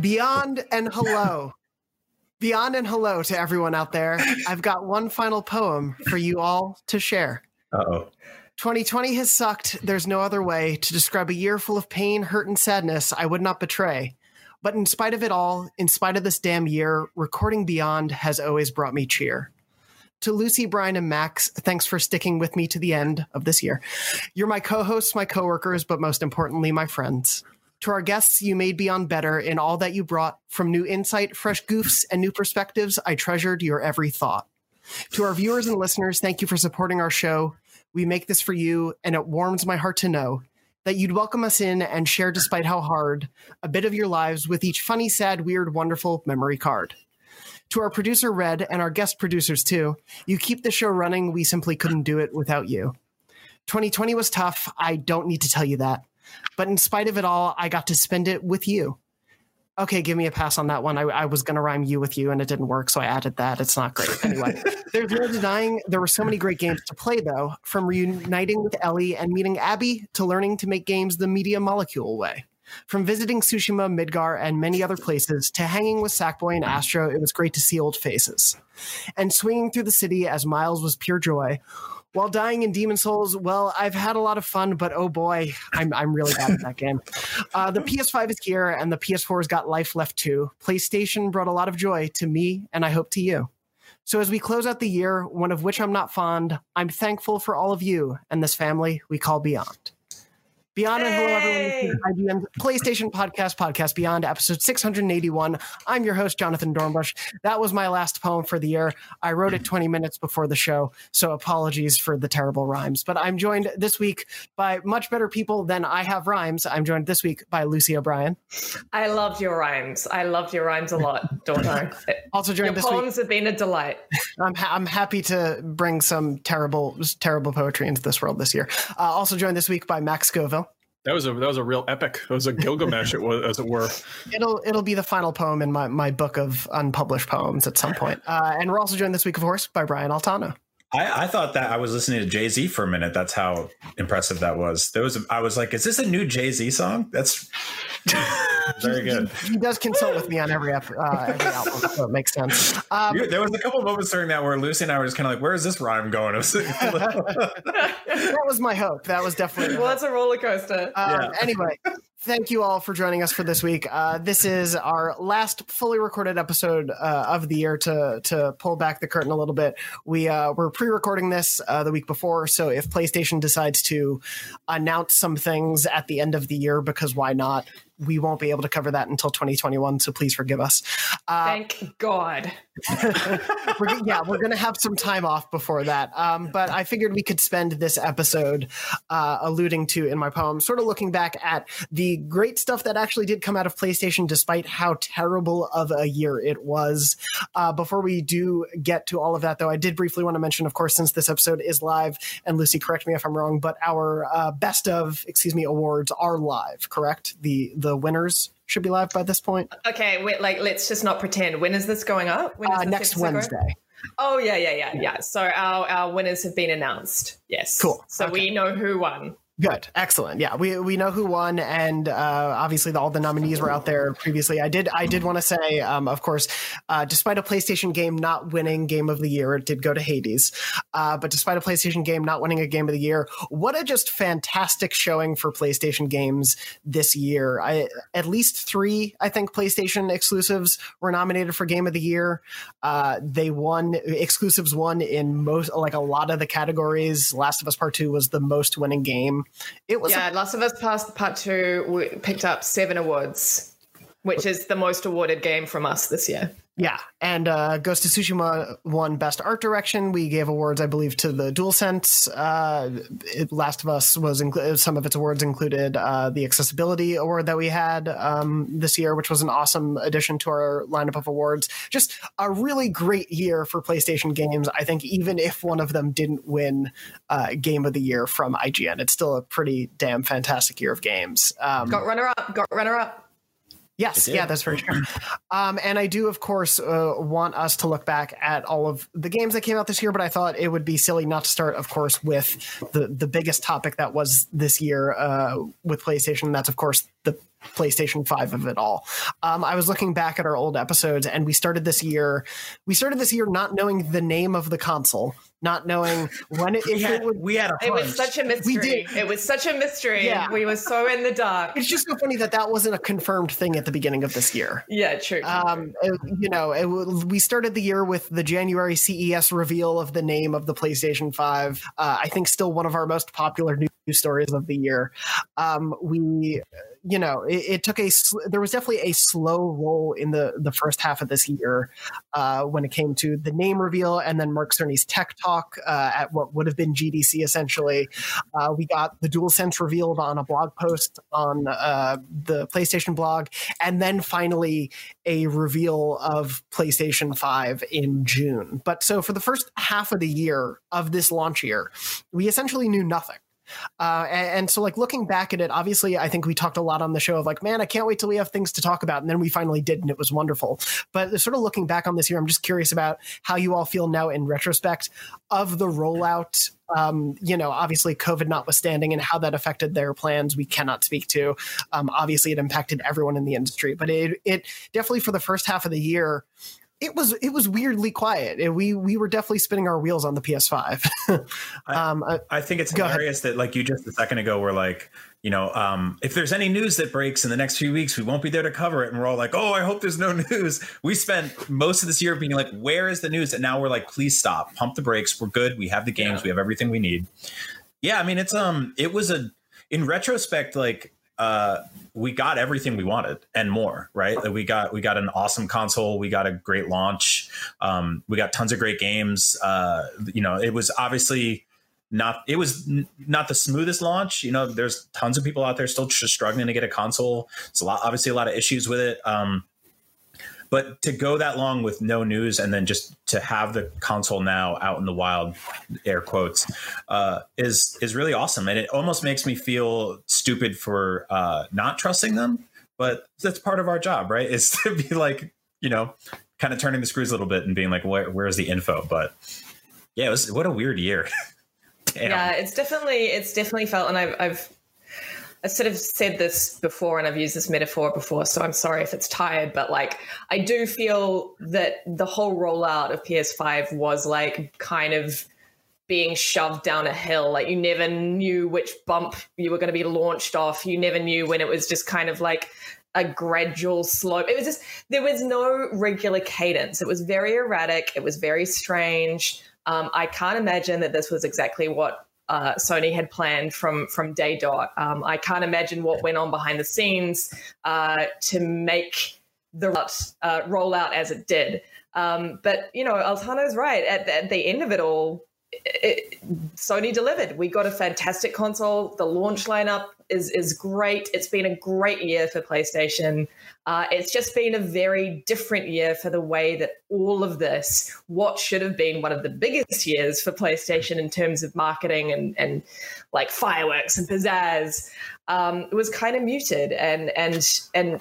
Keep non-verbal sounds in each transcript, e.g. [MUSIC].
Beyond and hello. Beyond and hello to everyone out there. I've got one final poem for you all to share. Uh oh. 2020 has sucked. There's no other way to describe a year full of pain, hurt, and sadness I would not betray. But in spite of it all, in spite of this damn year, recording Beyond has always brought me cheer. To Lucy, Brian, and Max, thanks for sticking with me to the end of this year. You're my co hosts, my coworkers, but most importantly, my friends. To our guests, you made Beyond better in all that you brought from new insight, fresh goofs, and new perspectives. I treasured your every thought. To our viewers and listeners, thank you for supporting our show. We make this for you, and it warms my heart to know that you'd welcome us in and share, despite how hard, a bit of your lives with each funny, sad, weird, wonderful memory card. To our producer, Red, and our guest producers, too, you keep the show running. We simply couldn't do it without you. 2020 was tough. I don't need to tell you that. But in spite of it all, I got to spend it with you. Okay, give me a pass on that one. I, I was going to rhyme you with you and it didn't work, so I added that. It's not great. Anyway, [LAUGHS] there's no denying there were so many great games to play, though, from reuniting with Ellie and meeting Abby to learning to make games the media molecule way. From visiting Tsushima, Midgar, and many other places to hanging with Sackboy and Astro, it was great to see old faces. And swinging through the city as Miles was pure joy. While dying in Demon Souls, well, I've had a lot of fun, but oh boy, I'm, I'm really bad at that game. Uh, the PS5 is here, and the PS4's got life left too. PlayStation brought a lot of joy to me, and I hope to you. So as we close out the year, one of which I'm not fond, I'm thankful for all of you and this family we call Beyond. Beyond and hello everyone. IGN's PlayStation Podcast, Podcast Beyond, episode 681. I'm your host, Jonathan Dornbush. That was my last poem for the year. I wrote it 20 minutes before the show, so apologies for the terrible rhymes. But I'm joined this week by much better people than I have rhymes. I'm joined this week by Lucy O'Brien. I loved your rhymes. I loved your rhymes a lot, I? [LAUGHS] Also joined your this poems week. have been a delight. [LAUGHS] I'm, ha- I'm happy to bring some terrible, terrible poetry into this world this year. Uh, also joined this week by Max Scoville. That was a that was a real epic. It was a Gilgamesh, it was as it were. [LAUGHS] It'll it'll be the final poem in my, my book of unpublished poems at some point. Uh, and we're also joined this week, of course, by Brian Altano. I, I thought that I was listening to Jay Z for a minute. That's how impressive that was. There was I was like, is this a new Jay Z song? That's [LAUGHS] very good. He, he does consult with me on every uh, every album, so it makes sense. Um, You- there was a couple moments during that where Lucy and I were just kind of like, where is this rhyme going? [LAUGHS] It was- [LAUGHS] that was my hope. That was definitely. Well, it's a roller coaster. Um, Yeah. Anyway, thank you all for joining us for this week. Uh, this is our last fully recorded episode uh, of the year. To to pull back the curtain a little bit, we uh, we're pre-recording this uh, the week before. So if PlayStation decides to announce some things at the end of the year, because why not? We won't be able to cover that until 2021. So please forgive us. Uh, Thank God. [LAUGHS] we're, yeah, we're going to have some time off before that. Um, but I figured we could spend this episode uh, alluding to in my poem, sort of looking back at the great stuff that actually did come out of PlayStation, despite how terrible of a year it was. Uh, before we do get to all of that, though, I did briefly want to mention, of course, since this episode is live, and Lucy, correct me if I'm wrong, but our uh, best of, excuse me, awards are live, correct? The the winners should be live by this point. Okay, wait, like let's just not pretend. When is this going up? When is Uh, next episode going? Wednesday. Oh yeah, yeah, yeah, yeah. So our our winners have been announced. Yes. Cool. So Okay. we know who won. Good, excellent. Yeah, we we know who won, and uh, obviously the, all the nominees were out there previously. I did I did want to say, um, of course, uh, despite a PlayStation game not winning Game of the Year, it did go to Hades. Uh, but despite a PlayStation game not winning a Game of the Year, what a just fantastic showing for PlayStation games this year. I at least three, I think, PlayStation exclusives were nominated for Game of the Year. Uh, they won exclusives won in most like a lot of the categories. Last of Us Part Two was the most winning game. It was a Yeah, Last of Us Part Part Two picked up seven awards, which is the most awarded game from us this year. Yeah, and uh, Ghost of Tsushima won Best Art Direction. We gave awards, I believe, to the DualSense. Uh, Last of Us was inclu- some of its awards included uh, the Accessibility Award that we had um, this year, which was an awesome addition to our lineup of awards. Just a really great year for PlayStation games. I think even if one of them didn't win uh, Game of the Year from IGN, it's still a pretty damn fantastic year of games. Um, Got runner up. Got runner up. Yes, yeah, that's very true. Um, and I do, of course, uh, want us to look back at all of the games that came out this year. But I thought it would be silly not to start, of course, with the the biggest topic that was this year uh, with PlayStation. And that's, of course, the PlayStation Five of it all. Um, I was looking back at our old episodes, and we started this year. We started this year not knowing the name of the console, not knowing when it, if had, it would. we had a It was such a mystery. We did. It was such a mystery. Yeah. We were so in the dark. It's just so funny that that wasn't a confirmed thing at the beginning of this year. Yeah, true. um it- you know it, we started the year with the january ces reveal of the name of the playstation 5 uh, i think still one of our most popular news stories of the year um we you know it, it took a there was definitely a slow roll in the the first half of this year uh when it came to the name reveal and then mark cerny's tech talk uh, at what would have been gdc essentially uh, we got the dual sense revealed on a blog post on uh, the playstation blog and then finally a reveal of PlayStation 5 in June. But so for the first half of the year of this launch year, we essentially knew nothing. Uh, and, and so, like looking back at it, obviously, I think we talked a lot on the show of like, man, I can't wait till we have things to talk about, and then we finally did, and it was wonderful. But sort of looking back on this year, I'm just curious about how you all feel now in retrospect of the rollout. Um, you know, obviously, COVID notwithstanding, and how that affected their plans, we cannot speak to. Um, obviously, it impacted everyone in the industry, but it it definitely for the first half of the year. It was it was weirdly quiet. It- we we were definitely spinning our wheels on the PS5. [LAUGHS] um, uh, I think it's Go ahead. hilarious that, like you just a second ago, were like, you know, um, if there's any news that breaks in the next few weeks, we won't be there to cover it. And we're all like, oh, I hope there's no [LAUGHS] news. We spent most of this year being like, where is the news? And now we're like, please stop, pump the brakes. We're good. We have the games. Yeah. We have everything we need. Yeah, I mean, it's um, it was a in retrospect, like uh, we got everything we wanted and more, right? We got we got an awesome console, we got a great launch, um, we got tons of great games. Uh, you know, it was obviously not it was n- not the smoothest launch. You know, there's tons of people out there still just struggling to get a console. It's a lot, obviously, a lot of issues with it. Um, but to go that long with no news and then just to have the console now out in the wild, air quotes, uh, is is really awesome. And it almost makes me feel stupid for uh, not trusting them. But that's part of our job, right? [LAUGHS] Is to be like, you know, kind of turning the screws a little bit and being like, where, where's the info? But yeah, it was what a weird year. [LAUGHS] Damn. Yeah, it's definitely it's definitely felt, and I've I've I sort of said this before, and I've used this metaphor before, so I'm sorry if it's tired, but like I do feel that the whole rollout of PS5 was like kind of being shoved down a hill. Like you never knew which bump you were going to be launched off. You never knew when it was just kind of like a gradual slope. It was just there was no regular cadence. It was very erratic. It was very strange. Um, I can't imagine that this was exactly what uh, Sony had planned from from day dot. Um, I can't imagine what went on behind the scenes uh, to make the uh, roll out as it did. Um, but you know, Altano's right. At, at the end of it all, it, Sony delivered. We got a fantastic console. The launch lineup is is great. It's been a great year for PlayStation. Uh, it's just been a very different year for the way that all of this, what should have been one of the biggest years for PlayStation in terms of marketing and and like fireworks and pizzazz, um, was kind of muted and and and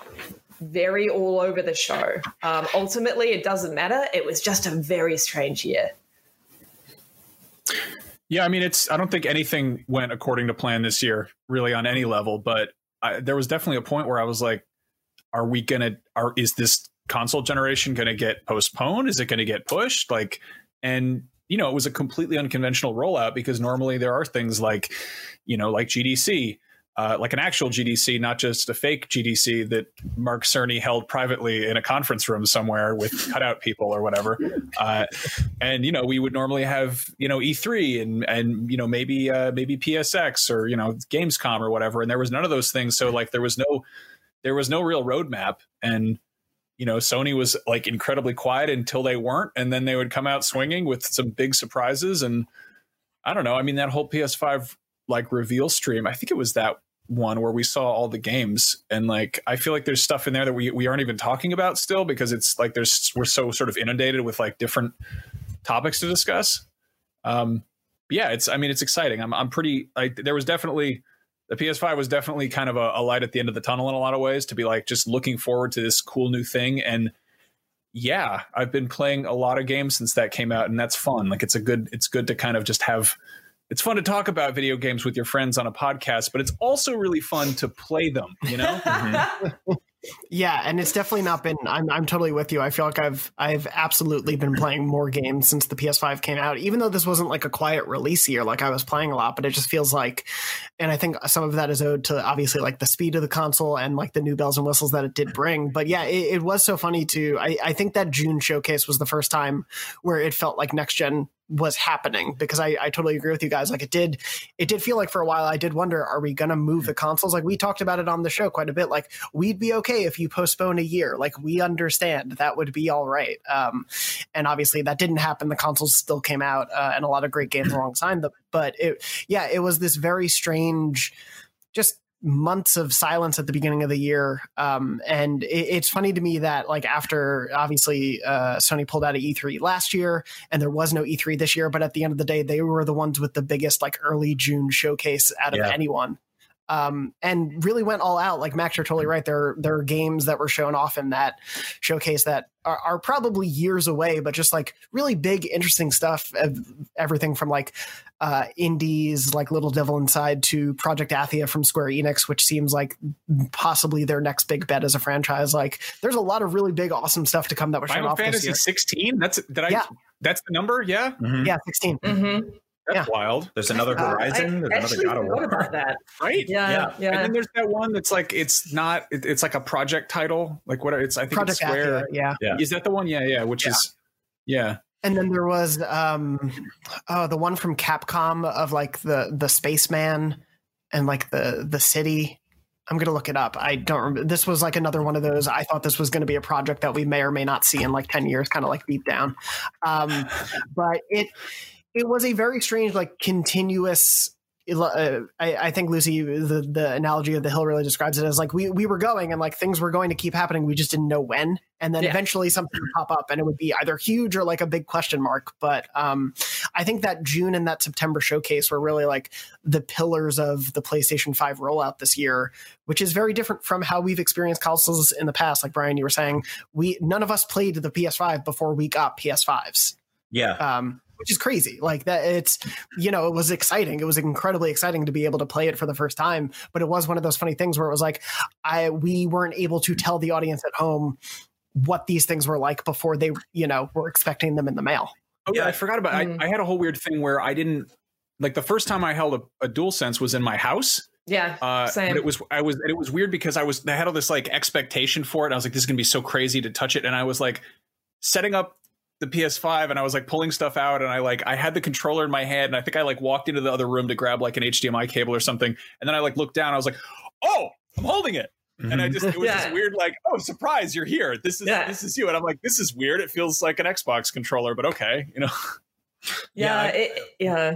very all over the show. Um, ultimately, it doesn't matter. It was just a very strange year. Yeah, I mean, it's. I don't think anything went according to plan this year, really, on any level. But I, there was definitely a point where I was like, "Are we gonna? Are is this console generation gonna get postponed? Is it gonna get pushed?" Like, and you know, it was a completely unconventional rollout because normally there are things like, you know, like GDC. Uh, like an actual GDC, not just a fake GDC that Mark Cerny held privately in a conference room somewhere with [LAUGHS] cutout people or whatever. Uh, and you know, we would normally have you know E3 and and you know maybe uh, maybe PSX or you know Gamescom or whatever. And there was none of those things. So like there was no there was no real roadmap. And you know, Sony was like incredibly quiet until they weren't, and then they would come out swinging with some big surprises. And I don't know. I mean, that whole PS5 like reveal stream. I think it was that one where we saw all the games and like I feel like there's stuff in there that we we aren't even talking about still because it's like there's we're so sort of inundated with like different topics to discuss. Um yeah, it's I mean it's exciting. I'm I'm pretty like there was definitely the PS5 was definitely kind of a, a, light at the end of the tunnel in a lot of ways to be like just looking forward to this cool new thing. And yeah, I've been playing a lot of games since that came out, and that's fun. Like it's a good, it's good to kind of just have. It's fun to talk about video games with your friends on a podcast, but it's also really fun to play them. You know. [LAUGHS] mm-hmm. Yeah, and it's definitely not been. I'm I'm totally with you. I feel like I've I've absolutely been playing more games since the PS5 came out. Even though this wasn't like a quiet release year, like I was playing a lot, but it just feels like, and I think some of that is owed to obviously like the speed of the console and like the new bells and whistles that it did bring. But yeah, it, it was so funny to. I I think that June showcase was the first time where it felt like next gen was happening because I, I totally agree with you guys. Like it did, it did feel like for a while I did wonder, are we going to move the consoles? Like we talked about it on the show quite a bit. Like we'd be okay if you postpone a year. Like we understand that would be all right. Um, and obviously that didn't happen. The consoles still came out uh, and a lot of great games alongside them. But it, yeah, it was this very strange, just months of silence at the beginning of the year. Um, and it, it's funny to me that like after obviously uh, Sony pulled out of E3 last year and there was no E3 this year, but at the end of the day, they were the ones with the biggest like early June showcase out of yeah. anyone um, and really went all out. Like Max, you're totally right. There, there are games that were shown off in that showcase that are, are probably years away, but just like really big, interesting stuff. Everything from like uh, indies like Little Devil Inside to Project Athia from Square Enix, which seems like possibly their next big bet as a franchise. Like, there's a lot of really big, awesome stuff to come that was shown off. Fantasy 16. That's did I? Yeah. That's the number. Yeah. Mm-hmm. Yeah. 16. Mm-hmm. That's yeah. wild. There's another Horizon. Uh, there's another God of War. About that. Right? Yeah, yeah, yeah. And then there's that one that's like it's not. It, it's like a project title. Like what? It's I think Project it's Square. yeah. yeah. Is that the one? Yeah, yeah. Which yeah. is yeah. And then there was um oh the one from Capcom of like the the spaceman and like the the city. I'm gonna look it up. I don't remember. This was like another one of those. I thought this was going to be a project that we may or may not see in like ten years, kind of like deep down. Um, but it it was a very strange, like continuous. Uh, I, I, think Lucy, the the analogy of the hill really describes it as like we we were going and like things were going to keep happening. We just didn't know when, and then yeah. eventually something would pop up, and it would be either huge or like a big question mark. But um, I think that June and that September showcase were really like the pillars of the PlayStation Five rollout this year, which is very different from how we've experienced consoles in the past. Like Brian, you were saying, we none of us played the PS5 before we got PS5s. Yeah. Um, which is crazy. Like that, it's you know, it was exciting. It was incredibly exciting to be able to play it for the first time. But it was one of those funny things where it was like, I we weren't able to tell the audience at home what these things were like before they, you know, were expecting them in the mail. Oh yeah, I forgot about. Mm-hmm. I, I, had a whole weird thing where I didn't like the first time I held a, a Dual Sense was in my house. Yeah, uh, same. But it was I was it was weird because I was I had all this like expectation for it. I was like, this is gonna be so crazy to touch it, and I was like setting up the PS5 and I was like pulling stuff out and I like I had the controller in my hand and I think I like walked into the other room to grab like an HDMI cable or something and then I like looked down I was like oh I'm holding it mm-hmm. and I just it was yeah. this weird like oh surprise you're here this is yeah. this is you and I'm like this is weird it feels like an Xbox controller but okay you know [LAUGHS] yeah yeah, I, it, yeah.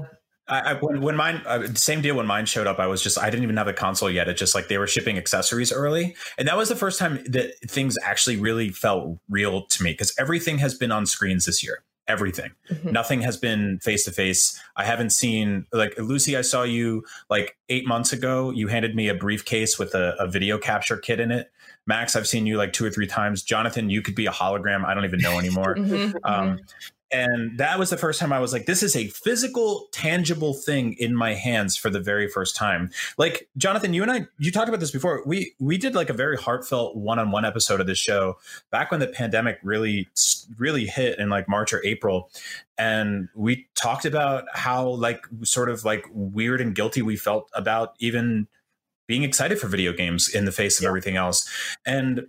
I, I, when, when mine uh, same deal when mine showed up i was just i didn't even have a console yet. It just like they were shipping accessories early. And that was the first time that things actually really felt real to me because everything has been on screens this year. Everything. Mm-hmm. nothing has been face to face i haven't seen like lucy i saw you like eight months ago. You handed me a briefcase with a, a video capture kit in it. Max i've seen you like two or three times. Jonathan you could be a hologram. I don't even know anymore. [LAUGHS] Mm-hmm. um, mm-hmm and that was the first time I was like, this is a physical, tangible thing in my hands for the very first time. Like Jonathan, you and I, you talked about this before. We we did like a very heartfelt one-on-one episode of this show back when the pandemic really really hit in like March or April, and we talked about how like sort of like weird and guilty we felt about even being excited for video games in the face of yeah. everything else, and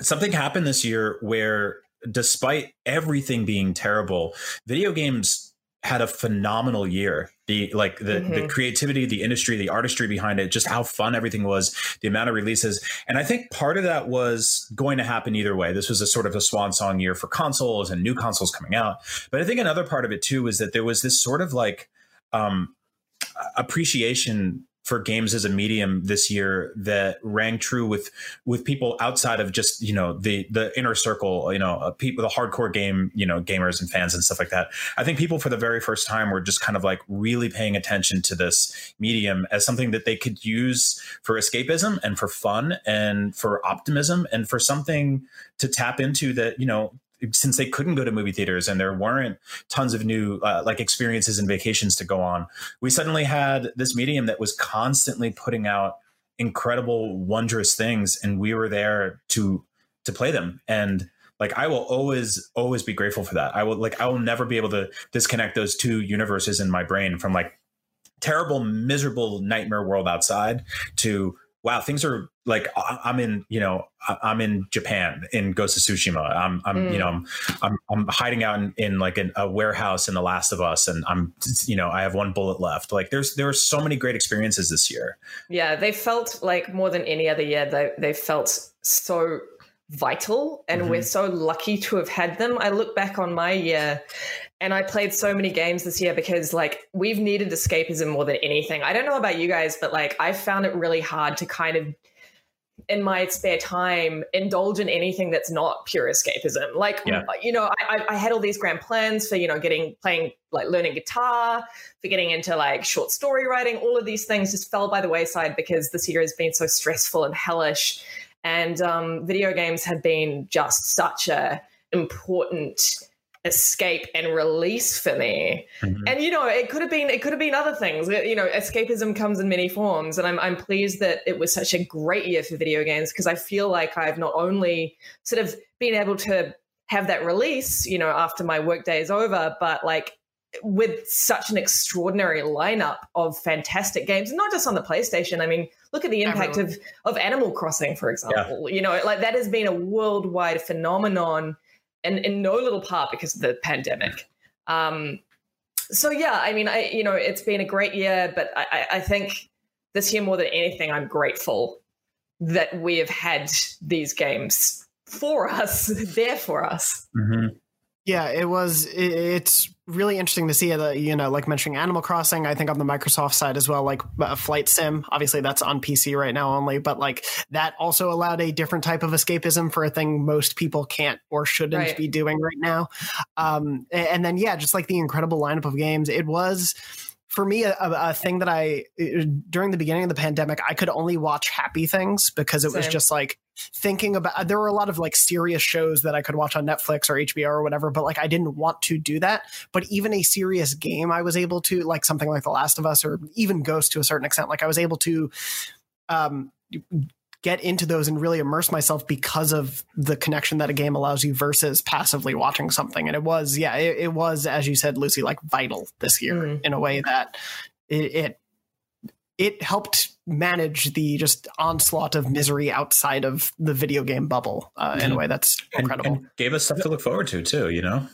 something happened this year where despite everything being terrible, video games had a phenomenal year. The like the mm-hmm. the creativity, the industry, the artistry behind it, just how fun everything was, the amount of releases. And I think part of that was going to happen either way. This was a sort of a swan song year for consoles and new consoles coming out. But I think another part of it too was that there was this sort of like um appreciation for games as a medium this year that rang true with with people outside of just you know the the inner circle you know uh, people the hardcore game you know gamers and fans and stuff like that. I think people for the very first time were just kind of like really paying attention to this medium as something that they could use for escapism and for fun and for optimism and for something to tap into that you know since they couldn't go to movie theaters and there weren't tons of new uh, like experiences and vacations to go on, we suddenly had this medium that was constantly putting out incredible, wondrous things, and we were there to to play them. And like I will always always be grateful for that. I will like I will never be able to disconnect those two universes in my brain from like terrible, miserable nightmare world outside to wow, things are like I'm in, you know, I'm in Japan in Ghost of Tsushima. I'm, I'm, mm. you know, I'm, I'm, I'm, hiding out in, in like an, a warehouse in The Last of Us, and I'm, you know, I have one bullet left. Like, there's there are so many great experiences this year. Yeah, they felt like more than any other year. They they felt so vital, and mm-hmm. we're so lucky to have had them. I look back on my year, and I played so many games this year because like we've needed escapism more than anything. I don't know about you guys, but like I found it really hard to kind of in my spare time indulge in anything that's not pure escapism like yeah. you know I, I, had all these grand plans for you know getting playing like learning guitar for getting into like short story writing all of these things just fell by the wayside because this year has been so stressful and hellish and um, video games have been just such a important escape and release for me. Mm-hmm. And you know, it could have been it could have been other things. You know, escapism comes in many forms, and I'm I'm pleased that it was such a great year for video games because I feel like I've not only sort of been able to have that release, you know, after my workday is over, but like with such an extraordinary lineup of fantastic games, not just on the PlayStation. I mean, look at the impact of of Animal Crossing, for example. Yeah. You know, like that has been a worldwide phenomenon and in no little part because of the pandemic. Um, so yeah, I mean, I you know, it's been a great year, but I, I think this year more than anything, I'm grateful that we have had these games for us, [LAUGHS] there for us. Mm-hmm. Yeah, it was. It's really interesting to see that you know, like mentioning Animal Crossing. I think on the Microsoft side as well, like a Flight Sim. Obviously, that's on PC right now only, but like that also allowed a different type of escapism for a thing most people can't or shouldn't right. be doing right now. Um, and then yeah, just like the incredible lineup of games, it was for me a, a, thing that I during the beginning of the pandemic I could only watch happy things because it Same. was just like thinking about there were a lot of like serious shows that I could watch on Netflix or HBO or whatever but like I didn't want to do that but even a serious game I was able to like something like The Last of Us or even Ghost to a certain extent like I was able to um get into those and really immerse myself because of the connection that a game allows you versus passively watching something. And it was, yeah, it, it was, as you said, Lucy, like vital this year mm. in a way that it, it it helped manage the just onslaught of misery outside of the video game bubble uh, in a way that's incredible. And, and gave us stuff to look forward to too, you know.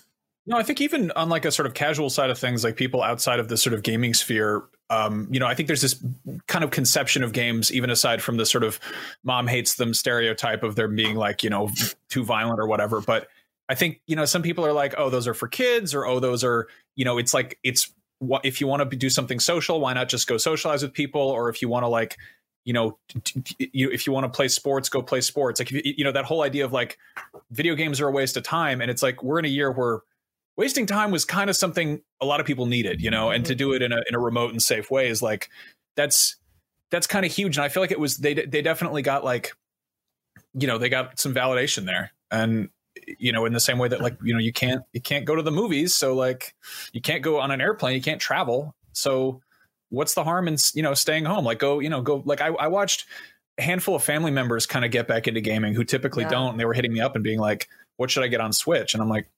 No, I think even on like a sort of casual side of things, like people outside of the sort of gaming sphere, um, you know, I think there's this kind of conception of games, even aside from the sort of mom hates them stereotype of them being like, you know, too violent or whatever. But I think, you know, some people are like, oh, those are for kids, or oh, those are, you know, it's like, it's what if you want to do something social, why not just go socialize with people? Or if you want to like, you know, you, if you want to play sports, go play sports. Like, you, know, that whole idea of like video games are a waste of time. And it's like, we're in a year where, wasting time was kind of something a lot of people needed, you know, and to do it in a in a remote and safe way is like that's that's kind of huge. And I feel like it was they they definitely got like you know they got some validation there, and you know in the same way that like you know you can't you can't go to the movies, so like you can't go on an airplane, you can't travel, so what's the harm in you know staying home? Like go you know go like I, I watched a handful of family members kind of get back into gaming who typically yeah. don't. And they were hitting me up and being like, "What should I get on Switch?" And I'm like,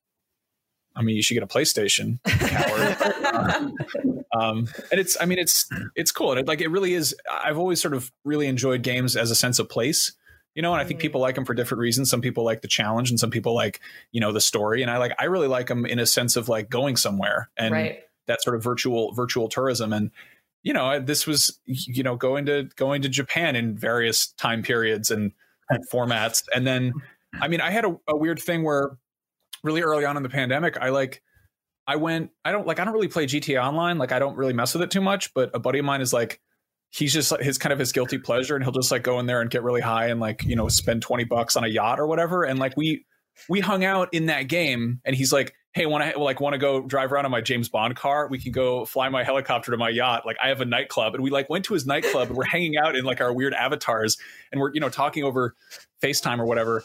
I mean, you should get a PlayStation. [LAUGHS] um, and it's, I mean, it's, it's cool. And it, like, it really is. I've always sort of really enjoyed games as a sense of place, you know, and I think people like them for different reasons. Some people like the challenge and some people like, you know, the story. And I like, I really like them in a sense of like going somewhere and right. that sort of virtual, virtual tourism. And, you know, this was, you know, going to, going to Japan in various time periods and, and formats. And then, I mean, I had a, a weird thing where, really early on in the pandemic, I like I went I don't like I don't really play GTA online, like I don't really mess with it too much, but a buddy of mine is like he's just his kind of his guilty pleasure and he'll just like go in there and get really high and like you know spend 20 bucks on a yacht or whatever. And like we we hung out in that game and he's like hey want to like want to go drive around on my james bond car? We can go fly my helicopter to my yacht. Like i have a nightclub. And we like went to his nightclub and we're [LAUGHS] hanging out in like our weird avatars and we're you know talking over facetime or whatever.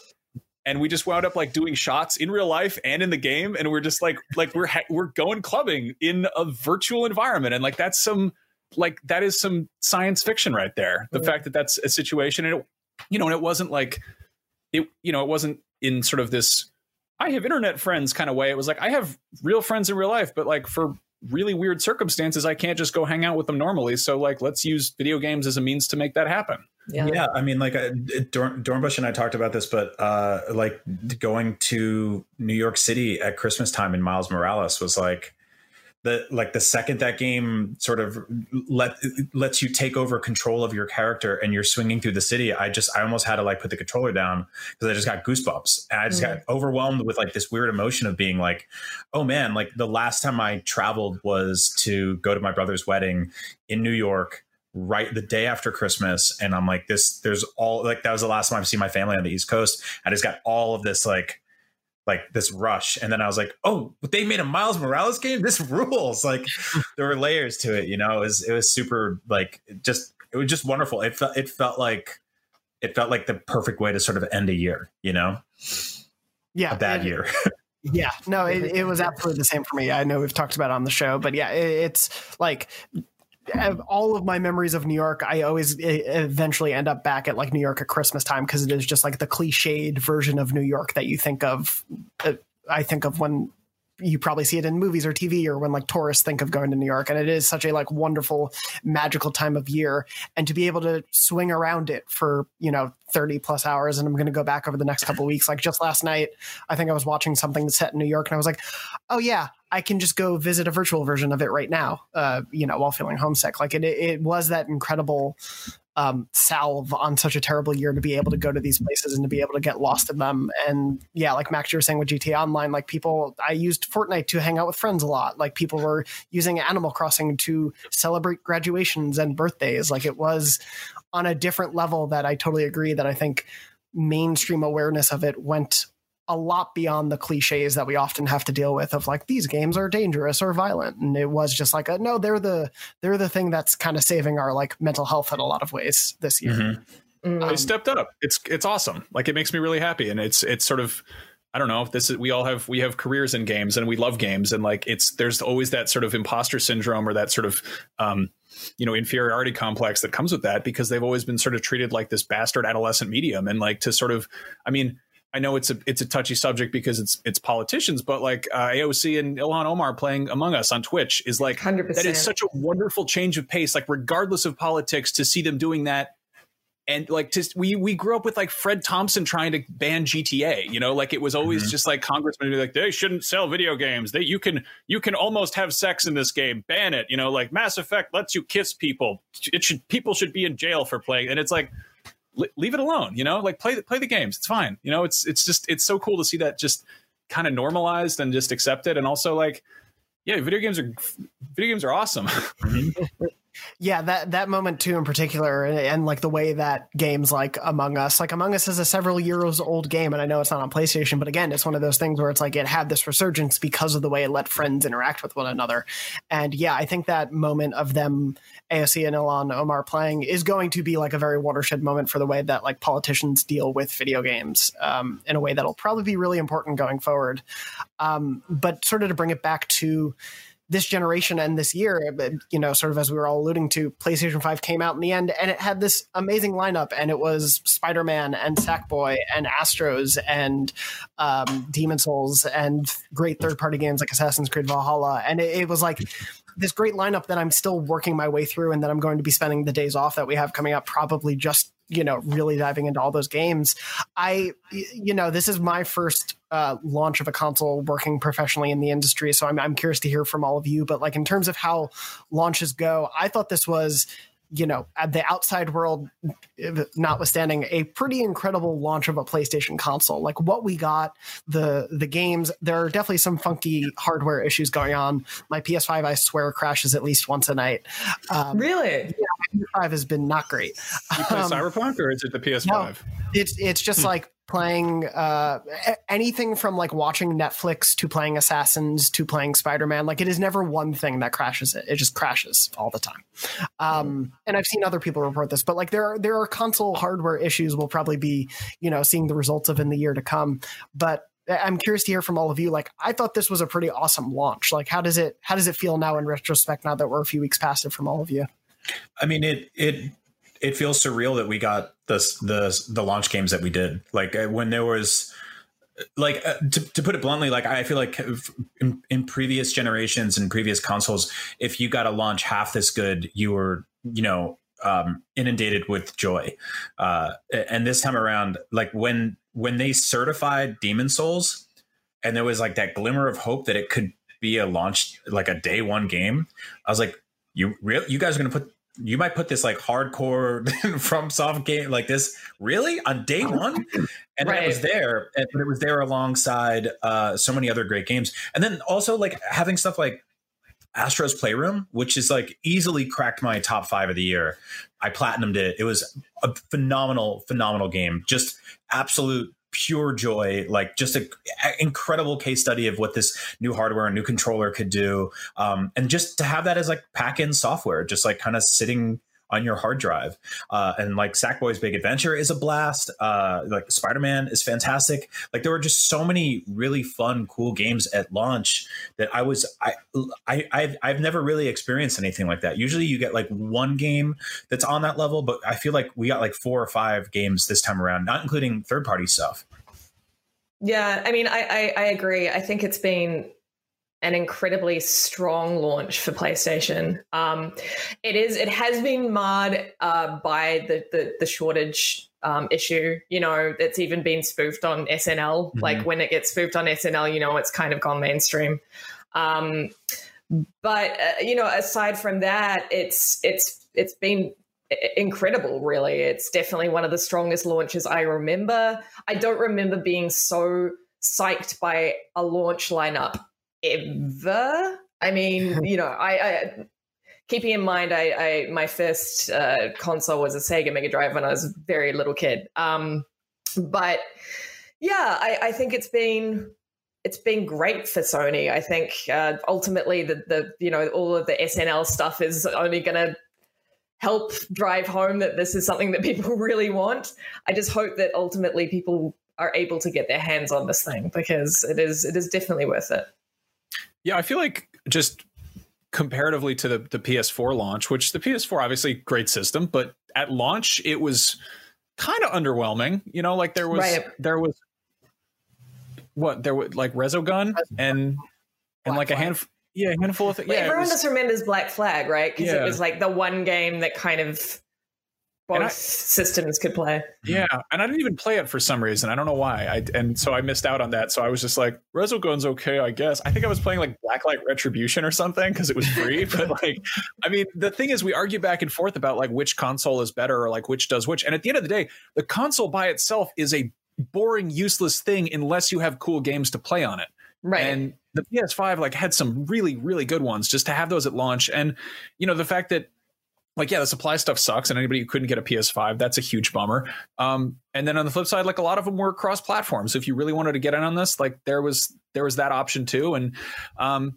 And we just wound up like doing shots in real life and in the game and we're just like like we're ha- we're going clubbing in a virtual environment. And like that's some like that is some science fiction right there the Yeah. fact that that's a situation and it you know and it wasn't like it you know it wasn't in sort of this i have internet friends kind of way it was like i have real friends in real life but like for really weird circumstances i can't just go hang out with them normally so like let's use video games as a means to make that happen Yeah. Yeah, I mean, like uh, Dorn, Dornbush and I talked about this, but uh, like going to New York City at Christmas time in Miles Morales was like the like the second that game sort of let lets you take over control of your character and you're swinging through the city. I just I almost had to like put the controller down because I just got goosebumps and I just got mm-hmm. overwhelmed with like this weird emotion of being like, oh man, like the last time I traveled was to go to my brother's wedding in New York right the day after Christmas. And I'm like, this, there's all like, that was the last time I've seen my family on the East Coast. I just got all of this, like, like this rush. And then I was like, oh, but they made a Miles Morales game. This rules. Like [LAUGHS] there were layers to it, you know, it was, it was super like, just, it was just wonderful. It felt, it felt like, it felt like the perfect way to sort of end a year, you know, Yeah, a bad it- year. [LAUGHS] Yeah, no, it, it was absolutely the same for me. I know we've talked about it on the show, but yeah, it, it's like all of my memories of New York, I always eventually end up back at like New York at Christmas time because it is just like the cliched version of New York that you think of. Uh, I think of when you probably see it in movies or TV or when like tourists think of going to New York. And it is such a like wonderful, magical time of year. And to be able to swing around it for, you know, 30 plus hours. And I'm going to go back over the next couple weeks. Like just last night, I think I was watching something that's set in New York and I was like, oh yeah, I can just go visit a virtual version of it right now, uh, you know, while feeling homesick. Like it, it was that incredible um, salve on such a terrible year to be able to go to these places and to be able to get lost in them. And yeah, like Max, you were saying with GTA Online, like people, I used Fortnite to hang out with friends a lot. Like people were using Animal Crossing to celebrate graduations and birthdays. Like it was on a different level that I totally agree that I think mainstream awareness of it went a lot beyond the cliches that we often have to deal with of like these games are dangerous or violent and it was just like a, no they're the they're the thing that's kind of saving our like mental health in a lot of ways this year Mhm. Mm. Um, I stepped up. It's it's awesome. Like it makes me really happy, and it's it's sort of I don't know. This is we all have we have careers in games, and we love games, and like it's there's always that sort of imposter syndrome or that sort of um, you know inferiority complex that comes with that because they've always been sort of treated like this bastard adolescent medium, and like to sort of I mean. I know it's a it's a touchy subject because it's it's politicians, but like uh, AOC and Ilhan Omar playing Among Us on Twitch is like 100%. that is such a wonderful change of pace. Like regardless of politics, to see them doing that and like just we we grew up with like Fred Thompson trying to ban GTA, you know, like it was always Mhm. just like congressmen be like they shouldn't sell video games. They you can you can almost have sex in this game, ban it, you know, like Mass Effect lets you kiss people. It should people should be in jail for playing and it's like li- leave it alone, you know? Like play the play the games. It's fine. You know, it's it's just it's so cool to see that just kind of normalized and just accepted and also like yeah, video games are video games are awesome. Mm-hmm. [LAUGHS] yeah that that moment too in particular and, and like the way that games like among us like among us is a several years old game and i know it's not on playstation but again it's one of those things where it's like it had this resurgence because of the way it let friends interact with one another. And yeah i think that moment of them aoc and ilhan omar playing is going to be like a very watershed moment for the way that like politicians deal with video games um, in a way that'll probably be really important going forward. Um, but sort of to bring it back to this generation and this year, you know, sort of as we were all alluding to, PlayStation 5 came out in the end and it had this amazing lineup and it was Spider Man and Sackboy and Astros and um, Demon Souls and great third party games like Assassin's Creed Valhalla. And it, it was like, this great lineup that I'm still working my way through and that I'm going to be spending the days off that we have coming up probably just you know really diving into all those games. I you know this is my first uh, launch of a console working professionally in the industry so I'm, I'm curious to hear from all of you but like in terms of how launches go i thought this was you know, at the outside world, notwithstanding, a pretty incredible launch of a PlayStation console. Like what we got, the the games. There are definitely some funky hardware issues going on. My PS5, I swear, crashes at least once a night. Um, really? PS5 has been not great. You play Um, Cyberpunk or is it the PS5? It's it's just Hmm. like playing uh, anything from like watching Netflix to playing Assassins to playing Spider Man. Like it is never one thing that crashes it. It just crashes all the time. Um, and I've seen other people report this, but like there are there are console hardware issues. We'll probably be you know seeing the results of in the year to come. But I'm curious to hear from all of you. Like I thought this was a pretty awesome launch. Like how does it how does it feel now in retrospect? Now that we're a few weeks past it from all of you. I mean, it it it feels surreal that we got the the the launch games that we did. Like uh, when there was, like uh, to to put it bluntly, like I feel like in, in previous generations and previous consoles, if you got a launch half this good, you were you know um, inundated with joy. Uh, and this time around, like when when they certified Demon Souls, and there was like that glimmer of hope that it could be a launch like a day one game, I was like, you real you guys are gonna put you might put this like hardcore [LAUGHS] FromSoft game like this really on day one and then it was there and it was there alongside uh so many other great games and then also like having stuff like Astro's Playroom, which is like easily cracked my top five of the year. I platinumed it. It was a phenomenal, phenomenal game. Just absolute pure joy. Like just an incredible case study of what this new hardware and new controller could do. Um, and just to have that as like pack in software, just like kind of sitting on your hard drive. Uh, and like Sackboy's Big Adventure is a blast. Uh, like Spider Man is fantastic. Like there were just so many really fun, cool games at launch that I was I I I've, I've never really experienced anything like that. Usually you get like one game that's on that level, but I feel like we got like four or five games this time around, not including third party stuff. Yeah, I mean, I, I I agree. I think it's been an incredibly strong launch for PlayStation. Um, it is. It has been marred uh, by the the, the shortage um, issue. You know, it's even been spoofed on SNL. Mhm. Like when it gets spoofed on SNL, you know, it's kind of gone mainstream. Um, but uh, you know, aside from that, it's it's it's been incredible. Really, it's definitely one of the strongest launches I remember. I don't remember being so psyched by a launch lineup ever. I mean, [LAUGHS] you know, I, I keeping in mind, I, I my first uh, console was a Sega Mega Drive when I was a very little kid. Um, but yeah, I, I think it's been it's been great for Sony. I think uh, ultimately the the you know all of the SNL stuff is only going to help drive home that this is something that people [LAUGHS] really want. I just hope that ultimately people are able to get their hands on this thing because it is it is definitely worth it. Yeah, I feel like just comparatively to the, the PS4 launch, which the PS4 obviously great system, but at launch it was kind of underwhelming. You know, like there was Right. there was what there was like Resogun and and like a handful yeah, handful of things. Yeah, everyone was- just remembers Black Flag, right? Because Yeah. it was like the one game that kind of both I- systems could play. Yeah, and I didn't even play it for some reason. I don't know why. I and so I missed out on that. So I was just like, Resogun's okay, I guess. I think I was playing like Blacklight Retribution or something because it was free. [LAUGHS] but like, I mean, the thing is, we argue back and forth about like which console is better or like which does which. And at the end of the day, the console by itself is a boring, useless thing unless you have cool games to play on it. Right. And the PS5 like had some really really good ones just to have those at launch and you know the fact that like yeah the supply stuff sucks and anybody who couldn't get a PS5 that's a huge bummer. Um and then on the flip side like a lot of them were cross platform so if you really wanted to get in on this like there was there was that option too and um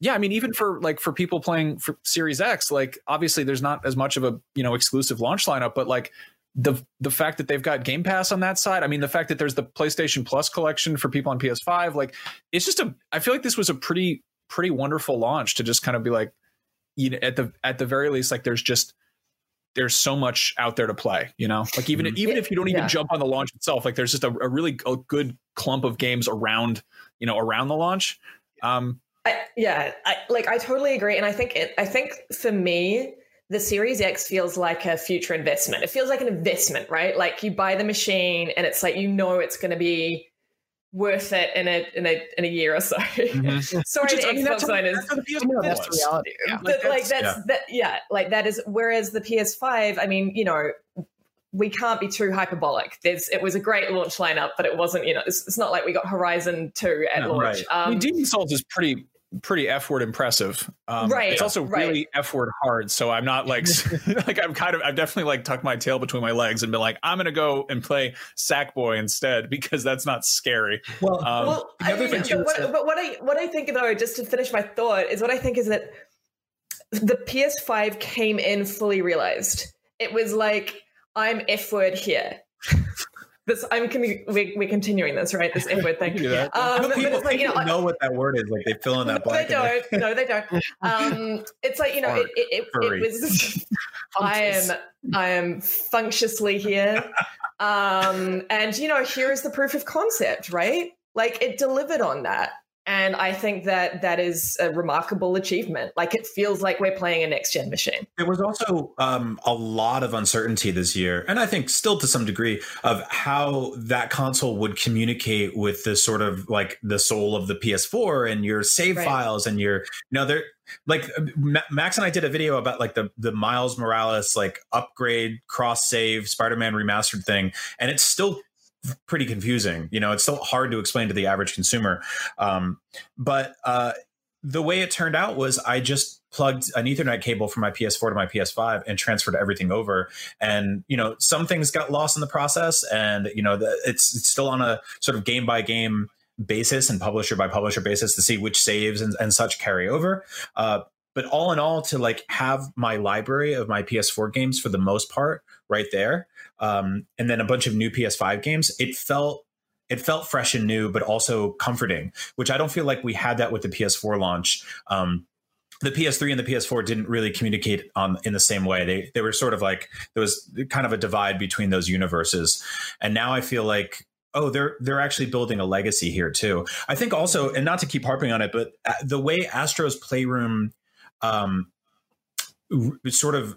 yeah, I mean, even for like for people playing for Series X, like obviously there's not as much of a you know exclusive launch lineup, but like the the fact that they've got Game Pass on that side, I mean, the fact that there's the PlayStation Plus collection for people on PS5, like it's just a. I feel like this was a pretty pretty wonderful launch to just kind of be like, you know, at the at the very least, like there's just there's so much out there to play, you know, like even even if you don't even jump on the launch itself, like there's just a, a really a good clump of games around, you know, around the launch. Um, I, yeah, I, like I totally agree, and I think it. I think for me, the Series X feels like a future investment. It feels like an investment, right? Like you buy the machine, and it's like you know it's going to be worth it in a in a in a year or so. Mhm. [LAUGHS] Sorry, Which is- to I mean, Xbox that's owners. the PS4 No, that's the reality. Yeah, but like that's yeah. that yeah like that is whereas the ps5 i mean you know we can't be too hyperbolic there's it was a great launch lineup but it wasn't you know it's, it's not like we got horizon 2 at No, launch right. um, I mean, Demon Souls is pretty pretty f word impressive. Um, Right, It's also right. really f word hard. So I'm not like [LAUGHS] [LAUGHS] like I'm kind of I've definitely like tucked my tail between my legs and been like I'm gonna go and play Sackboy instead [LAUGHS] because that's not scary. Well, Um, well, I mean, but, what, but what I what I think though, just to finish my thought, is what I think is that the PS5 came in fully realized. It was like I'm F word here. This I'm con- we, we're continuing this right. This inward word thing. [LAUGHS] do. Um, no, but people, it's like you people know, know what that word is. Like they fill in that no, [LAUGHS] they blank. and they- don't. No, they don't. [LAUGHS] Um, it's like you know, it, it, it, it was. I am I am functiously here, um, and you know, here is the proof of concept, right? Like it delivered on that, and I think that that is a remarkable achievement. Like it feels like we're playing a next gen machine. There was also um, a lot of uncertainty this year, and I think still to some degree, of how that console would communicate with the sort of like the soul of the PS4 and your save Right. files and your, you know, there. Like Ma- Max and I did a video about like the the Miles Morales like upgrade cross save Spider-Man remastered thing, and it's still pretty confusing. You know, it's still hard to explain to the average consumer. Um, but uh, the way it turned out was I just plugged an Ethernet cable from my PS4 to my PS5 and transferred everything over. And you know, some things got lost in the process, and you know, the, it's, it's still on a sort of game by game basis and publisher by publisher basis to see which saves and, and such carry over. Uh, but all in all, to like have my library of my PS4 games for the most part right there, um, and then a bunch of new PS5 games, it felt it felt fresh and new, but also comforting, which I don't feel like we had that with the PS4 launch. Um, the PS3 and the PS4 didn't really communicate on in the same way. They they were sort of like there was kind of a divide between those universes, and now I feel like oh they're they're actually building a legacy here too. I think also, and not to keep harping on it, but uh, the way Astro's Playroom um, sort of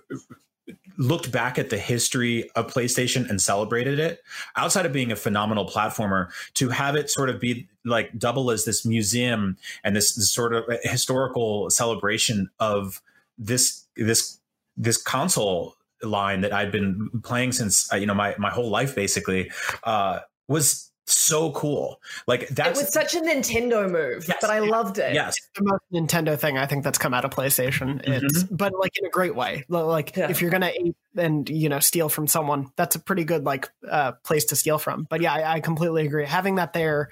looked back at the history of PlayStation and celebrated it outside of being a phenomenal platformer to have it sort of be like double as this museum and this, this sort of historical celebration of this this this console line that I've been playing since uh, you know my my whole life basically uh was so cool like that was such a Nintendo move, Yes. but I loved it. yes the most Nintendo thing I think that's come out of PlayStation. It's but like in a great way. Like Yeah. if you're gonna ape and you know steal from someone, that's a pretty good like uh, place to steal from. But yeah, I, I completely agree. Having that there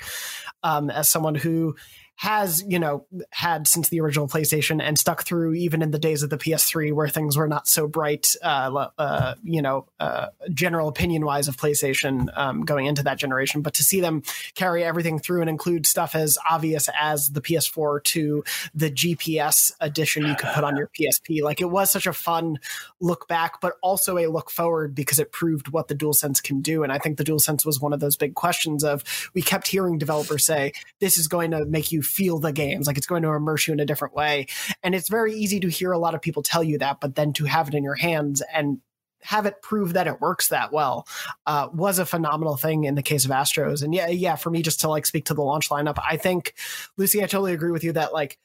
um, as someone who has you know had since the original PlayStation and stuck through even in the days of the PS3 where things were not so bright, uh, uh, you know, uh, general opinion wise of PlayStation um, going into that generation. But to see them carry everything through and include stuff as obvious as the PS4 to the GPS edition you could put on your PSP, like it was such a fun look back, but also a look forward because it proved what the DualSense can do. And I think the DualSense was one of those big questions of we kept hearing developers say this is going to make you feel the games, like it's going to immerse you in a different way. And it's very easy to hear a lot of people tell you that, but then to have it in your hands and have it prove that it works that well uh, was a phenomenal thing in the case of Astros. And yeah, yeah, for me just to like speak to the launch lineup, I think Lucy, I totally agree with you that like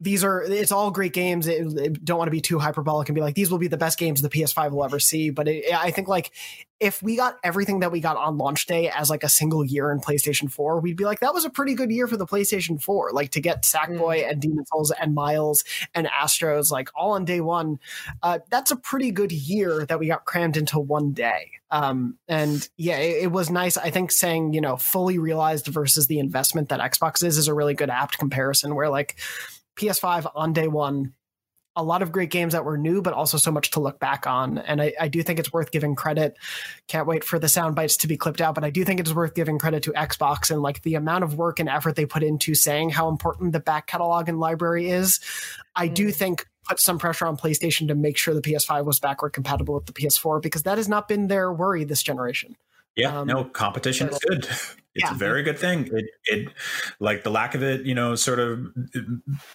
these are it's all great games. It, it- don't want to be too hyperbolic and be like these will be the best games the PS5 will ever see. But it, I think like if we got everything that we got on launch day as like a single year in PlayStation 4, we'd be like that was a pretty good year for the PlayStation 4. Like to get Sackboy and Demon's Souls and Miles and Astros like all on day one. Uh, that's a pretty good year that we got crammed into one day. Um, and yeah, it, it was nice. I think saying you know fully realized versus the investment that Xbox is is a really good apt comparison. Where like PS5 on day one, a lot of great games that were new, but also so much to look back on. And I, I do think it's worth giving credit. Can't wait for the sound bites to be clipped out, but I do think it's worth giving credit to Xbox and like the amount of work and effort they put into saying how important the back catalog and library is. I do Mm. think put some pressure on PlayStation to make sure the PS5 was backward compatible with the PS4 because that has not been their worry this generation. Yeah, Um, no, competition is good. [LAUGHS] It's Yeah. a very good thing. It, it, like the lack of it, you know, sort of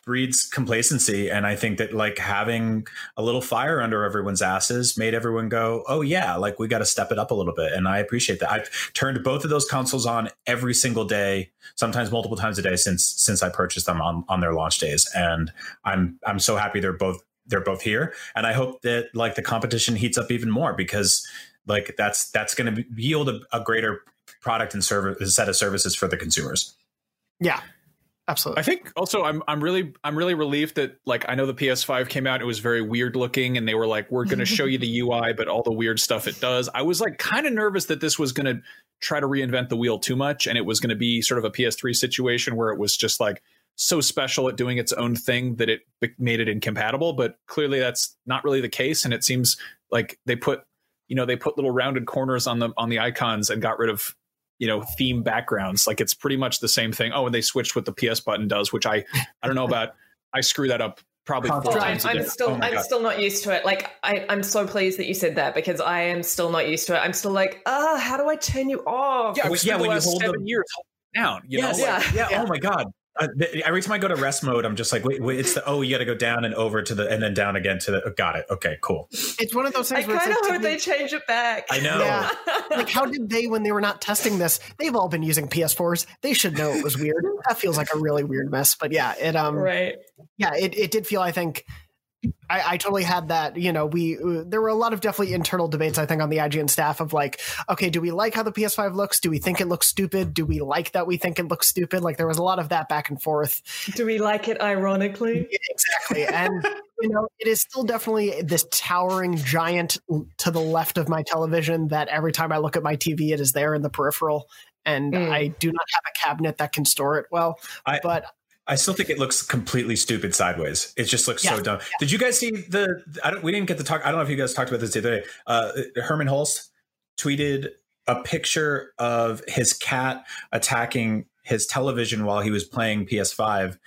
breeds complacency. And I think that like having a little fire under everyone's asses made everyone go, oh, yeah, like we got to step it up a little bit. And I appreciate that. I've turned both of those consoles on every single day, sometimes multiple times a day since since I purchased them on, on their launch days. And I'm I'm so happy they're both they're both here. And I hope that like the competition heats up even more because like that's that's going to yield a, a greater product and service set of services for the consumers. Yeah. absolutely. I think also I'm I'm really I'm really relieved that like I know the PS5 came out it was very weird looking and they were like we're going to show you the [LAUGHS] UI but all the weird stuff it does. I was like kind of nervous that this was going to try to reinvent the wheel too much and it was going to be sort of a PS3 situation where it was just like so special at doing its own thing that it made it incompatible but clearly that's not really the case and it seems like they put you know they put little rounded corners on the on the icons and got rid of you know theme backgrounds like it's pretty much the same thing oh and they switched what the ps button does which i i don't know about i screw that up probably four I'm, times a I'm still Oh I'm God. still not used to it. Like I, I'm so pleased that you said that because I am still not used to it. I'm still like, ah, how do I turn you off? yeah, Well, I've spent yeah, the when you hold seven them- years holding down you yes. know like, Yeah. yeah. Yeah. Oh my god. Uh, th- every time I go to rest mode, I'm just like, wait, wait, it's the oh, you got to go down and over to the, and then down again to the. oh, got it. Okay, cool. It's one of those things I it's kind of like, hope did they change it back. I know. Yeah. [LAUGHS] like how did they when they were not testing this they've all been using ps4s they should know it was weird that feels like a really weird mess but yeah it um right. yeah it, it did feel i think I, I totally had that you know we uh, there were a lot of definitely internal debates i think on the ign staff of like okay do we like how the ps5 looks? Do we think it looks stupid? Do we like that we think it looks stupid? Like there was a lot of that back and forth. Do we like it ironically? exactly. And you know it is still definitely this towering giant to the left of my television that every time i look at my tv it is there in the peripheral. And Mm. i do not have a cabinet that can store it well I- but I still think it looks completely stupid sideways. It just looks so Yes. dumb. Did you guys see the? I don't. We didn't get to talk. I don't know if you guys talked about this the other day. Uh, Hermen Hulst tweeted a picture of his cat attacking his television while he was playing PS5,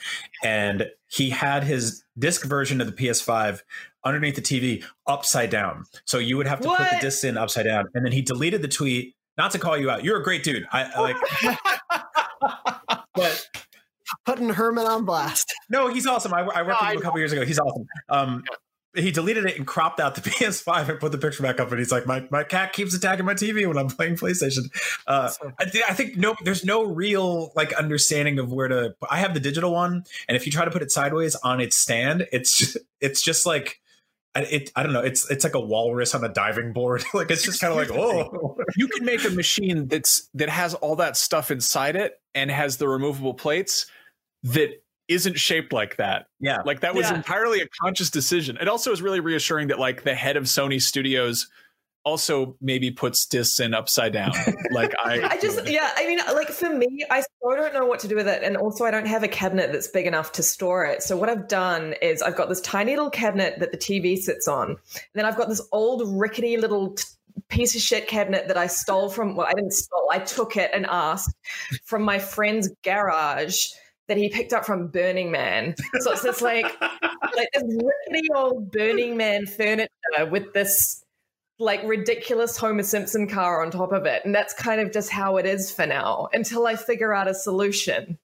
and he had his disc version of the PS5 underneath the TV upside down. So you would have to put the disc in upside down, and then he deleted the tweet. Not to call you out, you're a great dude. I I like, [LAUGHS] but putting hermen on blast [LAUGHS] no, he's awesome. I, I worked No, with I him a couple years ago. He's awesome. Um, he deleted it and cropped out the [LAUGHS] PS5 and put the picture back up. And he's like, "My my cat keeps attacking my TV when I'm playing PlayStation." Uh, I, thi- I think no, there's no real like understanding of where to. I have the digital one, and if you try to put it sideways on its stand, it's [LAUGHS] just, it's just like. I- It, I don't know. It's it's like a walrus on a diving board. like it's just kind of like oh, you can make a machine that's that has all that stuff inside it and has the removable plates that isn't shaped like that yeah. Like that was Yeah. entirely a conscious decision. It also is really reassuring that like the head of Sony Studios also maybe puts discs in upside down. [LAUGHS] like I, I just, yeah, I mean, like for me, I still don't know what to do with it. And also, I don't have a cabinet that's big enough to store it. So, what I've done is I've got this tiny little cabinet that the TV sits on. And then I've got this old, rickety little t- piece of shit cabinet that I stole from, well, I didn't stole, I took it and asked from my friend's garage that he picked up from Burning Man. So, it's this like, [LAUGHS] like this rickety old Burning Man furniture with this like ridiculous Homer Simpson car on top of it. And that's kind of just how it is for now until I figure out a solution.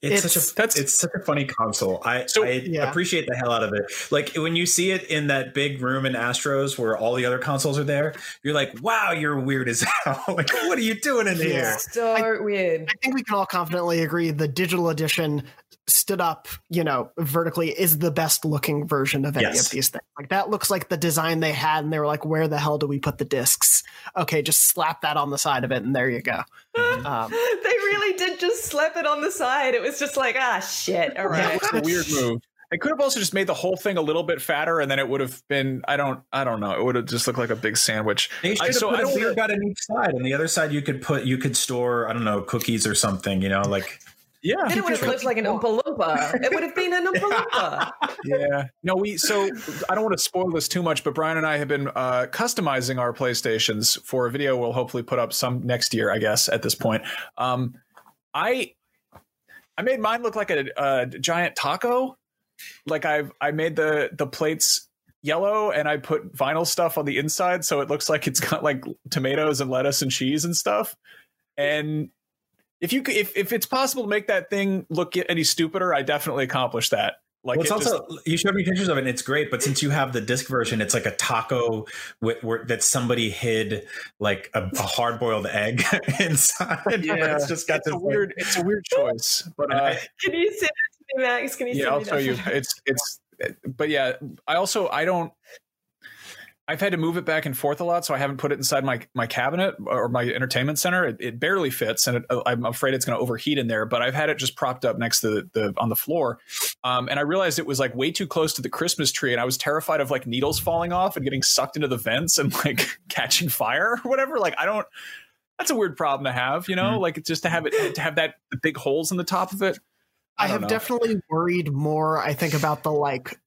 It's, It's- such a that's- it's such a funny console. I, So- I Yeah. appreciate the hell out of it. Like when you see it in that big room in Astros where all the other consoles are there, you're like, "Wow, you're weird as [LAUGHS] hell! like, what are you doing in here?" Yeah. So weird. I think we can all confidently agree the digital edition stood up, you know, vertically is the best looking version of any Yes. of these things. Like that looks like the design they had, and they were like, "Where the hell do we put the discs?" Okay, just slap that on the side of it, and there you go. [LAUGHS] Um, they really did just slap it on the side. It was just like, ah, shit. All that was a weird move. They could have also just made the whole thing a little bit fatter, and then it would have been. I don't. I don't know. It would have just looked like a big sandwich. They should I- have so put I a don't beer wanna- gut on each side, and the other side you could put you could store I don't know cookies or something. You know, like Yeah. Then it would have looked like an Oompa Loompa. It would have been an Oompa [LAUGHS] Loompa. yeah no we so i don't want to spoil this too much but brian and i have been uh, customizing our playstations for a video we'll hopefully put up some next year i guess at this point um i i made mine look like a, a giant taco like i've i made the the plates yellow and i put vinyl stuff on the inside so it looks like it's got like tomatoes and lettuce and cheese and stuff and if you c- if, if it's possible to make that thing look any stupider i definitely accomplished that like well, it's it just- also you showed me pictures of it, and it's great. But since you have the disc version, it's like a taco with, where that somebody hid like a, a hard boiled egg [LAUGHS] inside. Yeah, it's just got it's this a weird it's a weird choice but uh Can you send it to me, Max? Can you yeah send i'll me show that you it's it's but yeah i also i don't I've had to move it back and forth a lot, so I haven't put it inside my my cabinet or my entertainment center. It, it barely fits, and it, I'm afraid it's going to overheat in there. But I've had it just propped up next to the, the on the floor, um, and I realized it was like way too close to the Christmas tree, and I was terrified of like needles falling off and getting sucked into the vents and like [LAUGHS] catching fire or whatever. Like I don't. That's a weird problem to have, you know. Mm-hmm. Like just to have it to have that big holes in the top of it. I, I have know. definitely worried more. I think about the like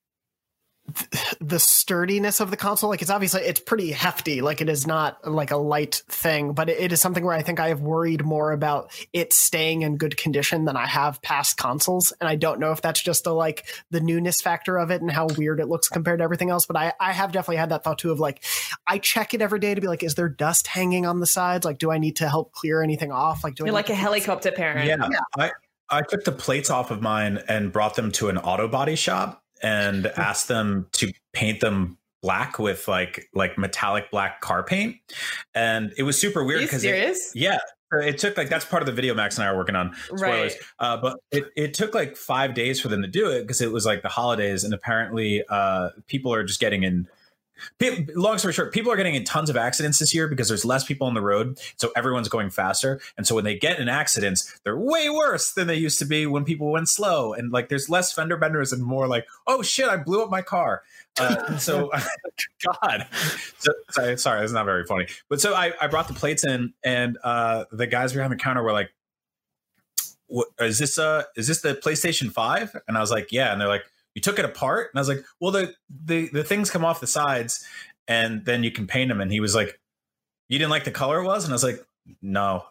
the sturdiness of the console like it's obviously it's pretty hefty like it is not like a light thing but it, it is something where i think i have worried more about it staying in good condition than i have past consoles and i don't know if that's just the like the newness factor of it and how weird it looks compared to everything else but i i have definitely had that thought too of like i check it every day to be like is there dust hanging on the sides? Like do i need to help clear anything off? Like do you're I like a helicopter parent. Yeah, yeah. I, I took the plates off of mine and brought them to an auto body shop and asked them to paint them black with like like metallic black car paint. And it was super weird because yeah. It took like that's part of the video max and i are working on. Spoilers. Right. uh, but it, it took like five days for them to do it because it was like the holidays and apparently uh, people are just getting in long story short, people are getting in tons of accidents this year because there's less people on the road, so everyone's going faster. And so when they get in accidents, they're way worse than they used to be when people went slow. And like there's less fender benders and more like, oh shit, I blew up my car. Uh, so [LAUGHS] God, so, sorry, sorry, that's not very funny. But so I, I brought the plates in, and uh, the guys behind the counter were like, "What is this? Uh, is this the PlayStation Five? And I was like, "Yeah." And they're like, you took it apart and i was like well the the, the things come off the sides and then you can paint them and he was like you didn't like the color it was and i was like no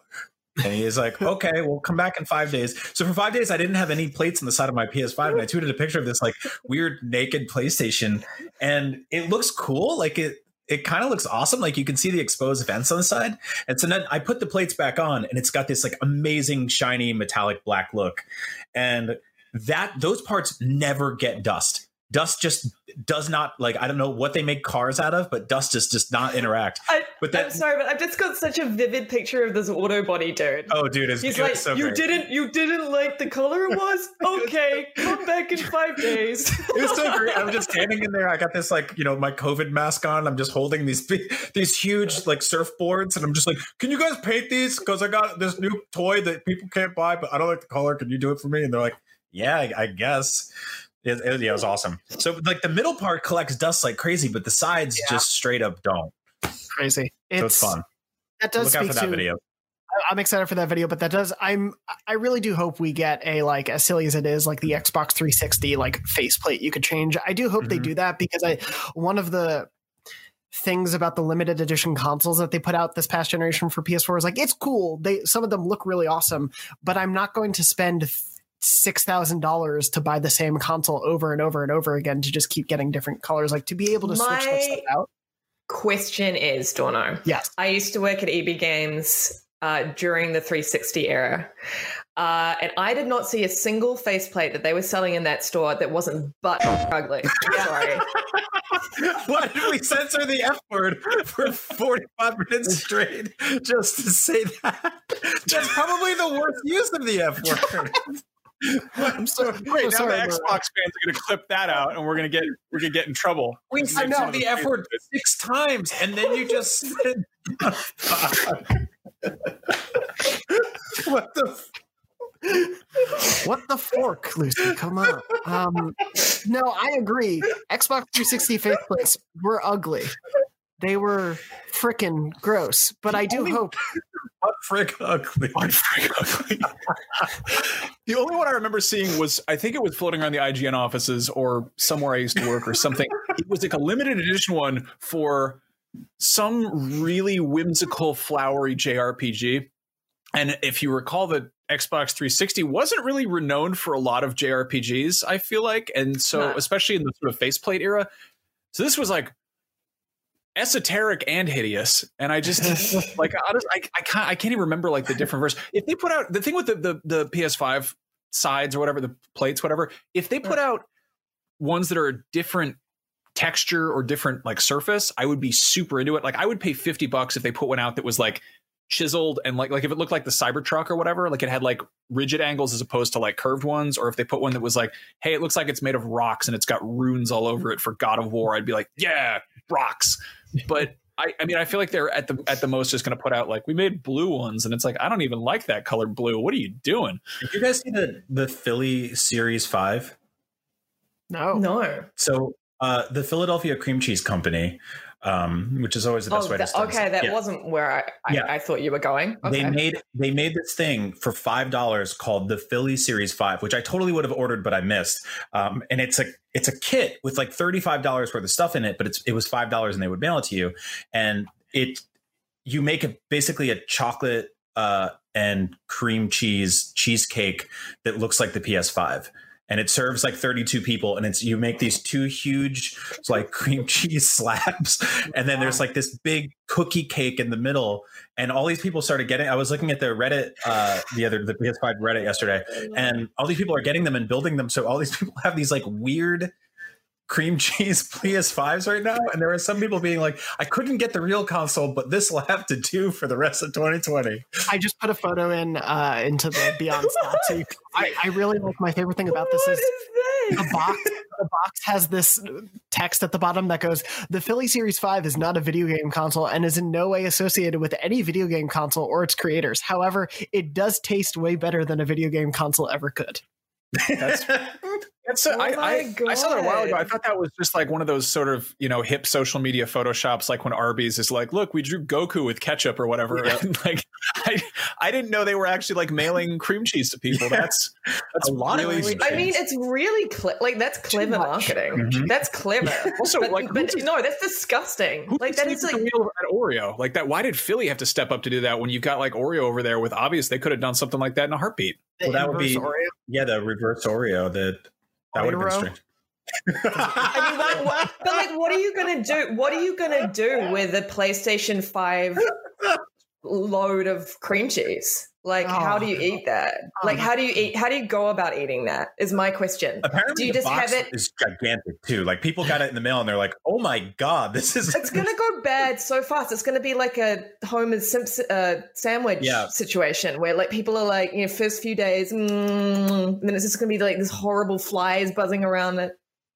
and he was like [LAUGHS] okay we'll come back in five days so for five days i didn't have any plates on the side of my ps5 and i tweeted a picture of this like weird naked playstation and it looks cool like it it kind of looks awesome. Like you can see the exposed vents on the side. And so then I put the plates back on and it's got this like amazing shiny metallic black look. And that those parts never get dust. Dust just does not like I don't know what they make cars out of, but dust just does not interact. I, but that, I'm sorry, but I've just got such a vivid picture of this auto body dude. Oh, dude, it's, he's like, so you great. didn't, you didn't like the color it was. [LAUGHS] Okay, come back in five days. [LAUGHS] it was so great. I'm just standing in there. I got this like you know my COVID mask on. I'm just holding these these huge like surfboards, and I'm just like, can you guys paint these? Because I got this new toy that people can't buy, but I don't like the color. Can you do it for me? And they're like yeah, I, I guess. It, it, yeah, it was awesome. So like the middle part collects dust like crazy, but the sides yeah. just straight up don't. Crazy. It's, so it's fun. That does look speak out for that to, video. I'm excited for that video, but that does. I'm. I really do hope we get a like as silly as it is, like the Xbox 360 like faceplate you could change. I do hope mm-hmm. they do that because I one of the things about the limited edition consoles that they put out this past generation for PS4 is like it's cool. They some of them look really awesome, but I'm not going to spend six thousand dollars to buy the same console over and over and over again to just keep getting different colors. Like to be able to My switch that stuff out. Question is, Dorno. Yes, I used to work at EB Games uh, during the 360 era. Uh, and I did not see a single faceplate that they were selling in that store that wasn't butt ugly. Sorry. [LAUGHS] Why did we censor the F word for 45 minutes straight just to say that? That's probably the worst use of the F word. [LAUGHS] [LAUGHS] I'm so [LAUGHS] great. Now sorry, the Xbox fans are going to clip that out, and we're going to get we're going to get in trouble. We said the F word six times, and then you just [LAUGHS] said, "What the." what the fork, Lucy? Come on. Um, no, I agree. Xbox 360 faceplates were ugly. They were freaking gross. But I do hope [LAUGHS] what frick ugly? What frick ugly? [LAUGHS] the only one I remember seeing was I think it was floating around the IGN offices or somewhere I used to work or something. [LAUGHS] it was like a limited edition one for some really whimsical, flowery JRPG. And if you recall, the Xbox 360 wasn't really renowned for a lot of JRPGs, I feel like. And so, especially in the sort of faceplate era. So this was like esoteric and hideous and i just [LAUGHS] like I, I, I can't i can't even remember like the different verse. If they put out the thing with the, the the ps5 sides or whatever the plates whatever if they put out ones that are a different texture or different like surface i would be super into it. Like i would pay 50 bucks if they put one out that was like chiseled and like like if it looked like the Cybertruck or whatever, like it had like rigid angles as opposed to like curved ones, or if they put one that was like, hey, it looks like it's made of rocks and it's got runes all over it for God of War, I'd be like, yeah, rocks. But I, I mean, I feel like they're at the at the most just going to put out like we made blue ones, and it's like I don't even like that color blue. What are you doing? Did you guys see the the Philly Series Five? No. No. So uh, the Philadelphia Cream Cheese Company, um, which is always the best Oh, way to start. okay, that Yeah. wasn't where I, I, Yeah. I thought you were going. Okay. They made they made this thing for five dollars called the Philly Series Five, which I totally would have ordered, but I missed. Um, and it's a it's a kit with like thirty five dollars worth of stuff in it, but it's it was five dollars and they would mail it to you, and it you make a basically a chocolate uh, and cream cheese cheesecake that looks like the PS5 and it serves like 32 people and it's you make these two huge like cream cheese [LAUGHS] slabs and then there's like this big cookie cake in the middle and all these people started getting i was looking at the reddit uh the other the ps5 reddit yesterday and all these people are getting them and building them so all these [LAUGHS] people have these like weird cream cheese [LAUGHS] ps5s right now and there are some people being like i couldn't get the real console but this will have to do for the rest of 2020 I just put a photo in uh, into the Beyond you- [LAUGHS] I, I really like my favorite thing about this is is the box. The box has this text at the bottom that goes, "The Philly Series Five is not a video game console and is in no way associated with any video game console or its creators. However, it does taste way better than a video game console ever could." [LAUGHS] That's That's Oh I, I, I saw that a while ago. I thought that was just like one of those sort of you know hip social media photoshops, like when Arby's is like, "Look, we drew Goku with ketchup or whatever." Yeah. And like, [LAUGHS] I I didn't know they were actually like mailing cream cheese to people. That's that's A lot of really cream I mean, it's really cle like that's clever much. marketing. Mhm. That's clever. [LAUGHS] Also, but, like, but who's- no, that's disgusting. Like that thinks is it's like meal at Oreo like that. Why did Philly have to step up to do that when you've got like Oreo over there with obvious? They could have done something like that in a heartbeat. Well, that would be- Oreo. yeah the reverse oreo that that would have been strange I mean, what, what, but like, what are you gonna do? What are you gonna do with a PlayStation Five load of cream cheese? Like, how do you Oh. eat that? Like, how do you eat? How do you go about eating that? Is my question. Apparently, Do you the just box have it- is gigantic too. Like people got it in the mail and they're like, "Oh my god, this is." It's gonna [LAUGHS] go bad so fast. It's gonna be like a Homer Simpson uh, sandwich Yeah. situation where like people are like, you know, first few days, mm, and then it's just gonna be like this horrible flies buzzing around it.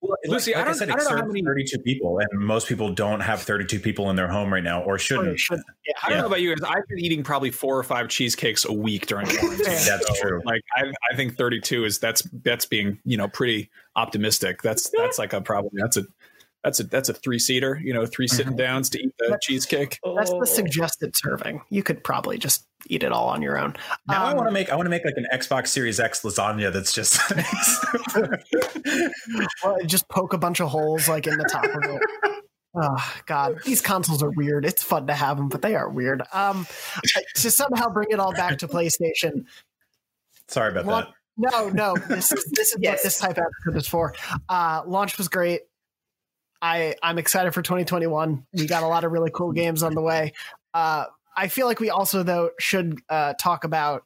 Well, Lucy, I like don't- said, I it don't know how many- 32 people, and most people don't have 32 people in their home right now, or Or shouldn't. it should- yeah. I don't Yeah. know about you guys. I've been eating probably four or five cheesecakes a week during quarantine. [LAUGHS] That's true. Like I, I think 32 is that's that's being you know pretty optimistic. That's that's like a probably that's a that's a that's a three seater. You know, 3 sitting downs to eat the cheesecake. That's Oh. the suggested serving. You could probably just eat it all on your own. Now I Um, want to make I want to make like an Xbox Series X lasagna that's just. [LAUGHS] Well, just poke a bunch of holes like in the top of it. [LAUGHS] Oh God, these consoles are weird. It's fun to have them, but they are weird. Um, to somehow bring it all back to PlayStation. Sorry about Well, No, no, this is this is Yes. what this type of episode is for. Uh, launch was great. I I'm excited for 2021. We got a lot of really cool games on the way. Uh, I feel like we also though should uh, talk about.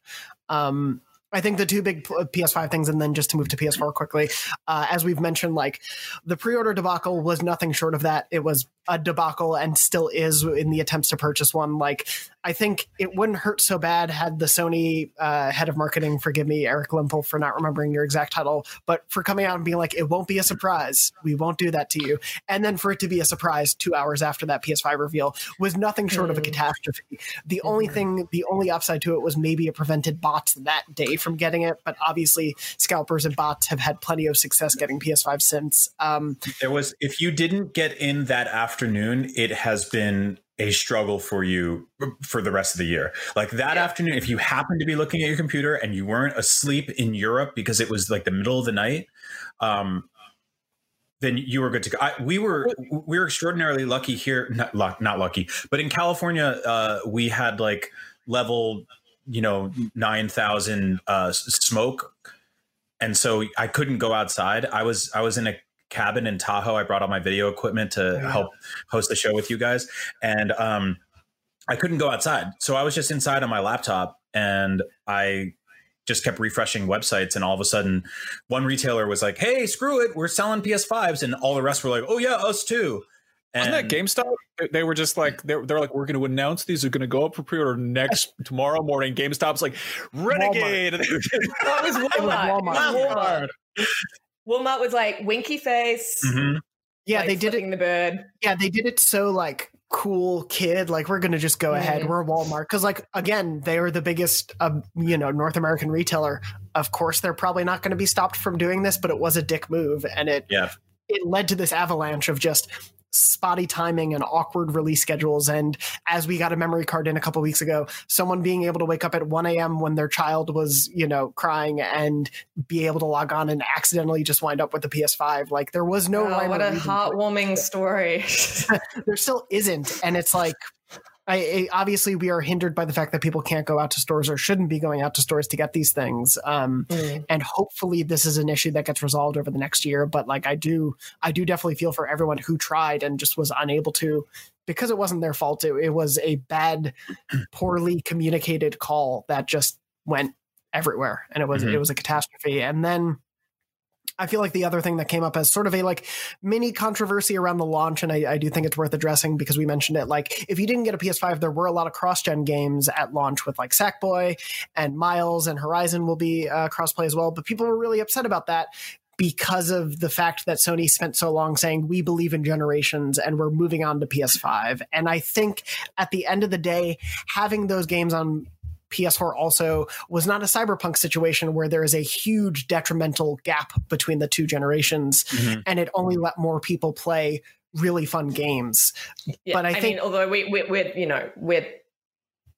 Um, I think the two big PS5 things, and then just to move to PS4 quickly, uh, as we've mentioned, like the pre-order debacle was nothing short of that. It was a debacle, and still is in the attempts to purchase one. Like I think it wouldn't hurt so bad had the Sony uh, head of marketing, forgive me, Eric Lempel, for not remembering your exact title, but for coming out and being like, it won't be a surprise. We won't do that to you. And then for it to be a surprise two hours after that PS5 reveal was nothing short of a Mm. catastrophe. The only Mhm. thing, the only upside to it was maybe it prevented bots that day from getting it. But obviously, scalpers and bots have had plenty of success getting PS5 since. Um. There was if you didn't get in that afternoon, it has been a struggle for you for the rest of the year. Like that Yeah. afternoon, if you happened to be looking at your computer and you weren't asleep in Europe because it was like the middle of the night, um, then you were good to go. I, we were we were extraordinarily lucky here. Not luck, not lucky, but in California, uh, we had like level, you know, nine thousand uh, smoke, and so I couldn't go outside. I was I was in a cabin in Tahoe. I brought all my video equipment to Yeah. help host the show with you guys, and um, I couldn't go outside. So I was just inside on my laptop, and I just kept refreshing websites and all of a sudden one retailer was like hey screw it we're selling ps5s and all the rest were like oh yeah us too And Wasn't that GameStop? They- They were just like they're, they're like we're going to announce these are going to go up for pre-order next [LAUGHS] tomorrow morning. GameStop's like Renegade. Oh, [LAUGHS] it was Walmart. Walmart. Walmart. Walmart was like winky face. Mhm. Yeah, like they did it. flipping the bird. Yeah, they did it so like cool kid. Like we're gonna just go ahead. Mhm. We're Walmart because like again, they are the biggest, um, you know, North American retailer. Of course, they're probably not going to be stopped from doing this, but it was a dick move, and it Yeah. it led to this avalanche of just spotty timing and awkward release schedules. And as we got a memory card in a couple weeks ago, someone being able to wake up at 1 a.m. when their child was, you know, crying and be able to log on and accidentally just wind up with the PS5. Like there was no Oh, what a reason for it heartwarming story. [LAUGHS] there still isn't and it's like I, I obviously we are hindered by the fact that people can't go out to stores or shouldn't be going out to stores to get these things. Um, Mm. and hopefully this is an issue that gets resolved over the next year. But like i do i do definitely feel for everyone who tried and just was unable to. Because it wasn't their fault it, it was a bad [CLEARS THROAT] poorly communicated call that just went everywhere. And it was Mhm. it was a catastrophe. And then I feel like the other thing that came up as sort of a like mini controversy around the launch, and I, I do think it's worth addressing because we mentioned it. Like, if you didn't get a PS5, there were a lot of cross-gen games at launch with like Sackboy and Miles and Horizon will be uh, crossplay as well. But people were really upset about that because of the fact that Sony spent so long saying we believe in generations and we're moving on to PS5. And I think at the end of the day, having those games on PS4 also was not a cyberpunk situation where there is a huge detrimental gap between the two generations Mhm. and it only let more people play really fun games. Yeah, But I I, think- mean, although we, we, we're, you know, we're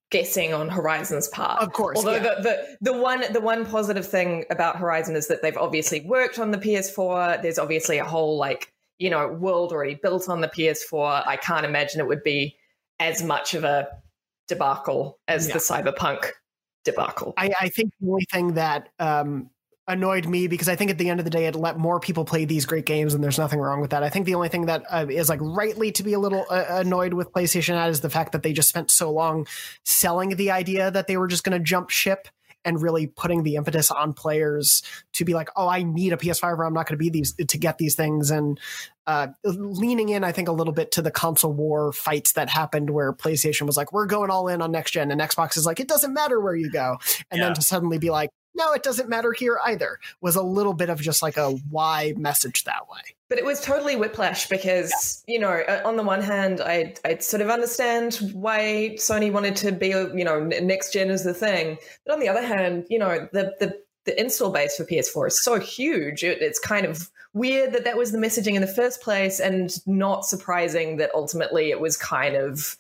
guessing on Horizon's part. Of course. Although yeah. the, the the one the one positive thing about Horizon is that they've obviously worked on the PS4. There's obviously a whole like you know world already built on the PS4. I can't imagine it would be as much of a debacle as Yeah. the Cyberpunk debacle. I, I think the only thing that um, annoyed me because I think at the end of the day it let more people play these great games and there's nothing wrong with that. I think the only thing that uh, is like rightly to be a little uh, annoyed with PlayStation at is the fact that they just spent so long selling the idea that they were just going to jump ship and really putting the impetus on players to be like, oh, I need a PS5 or I'm not going to be these to get these things and uh, leaning in, I think, a little bit to the console war fights that happened where PlayStation was like, we're going all in on next gen, and Xbox is like, it doesn't matter where you go. And Yeah. then to suddenly be like, no, it doesn't matter here either was a little bit of just like a why message that way. But it was totally whiplash because, you know, on the one hand, I I sort of understand why Sony wanted to be, you know, next gen is the thing. But on the other hand, you know, the the the install base for PS4 is so huge. It, it's kind of weird that that was the messaging in the first place, and not surprising that ultimately it was kind of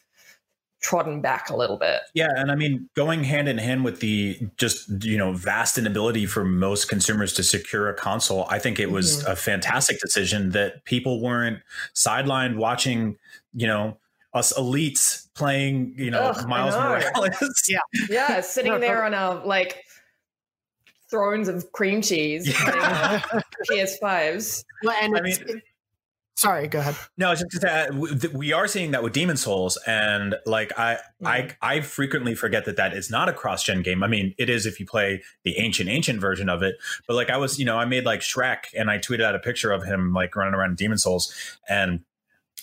trodden back a little bit. Yeah, and I mean, going hand in hand with the just you know vast inability for most consumers to secure a console, I think it was mm-hmm. a fantastic decision that people weren't sidelined watching, you know, us elites playing, you know, Ugh, Miles know. Morales. Yeah. [LAUGHS] Yeah, sitting there on a like thrones of cream cheese, Yeah. PS5s. [LAUGHS] Well, and I it's, mean- sorry, go ahead. No, it's just uh, that we are seeing that with Demon's Souls, and like I, I, mm. I frequently forget that that is not a cross-gen game. I mean, it is if you play the ancient, ancient version of it. But like I was, you know, I made like Shrek, and I tweeted out a picture of him like running around Demon's Souls, and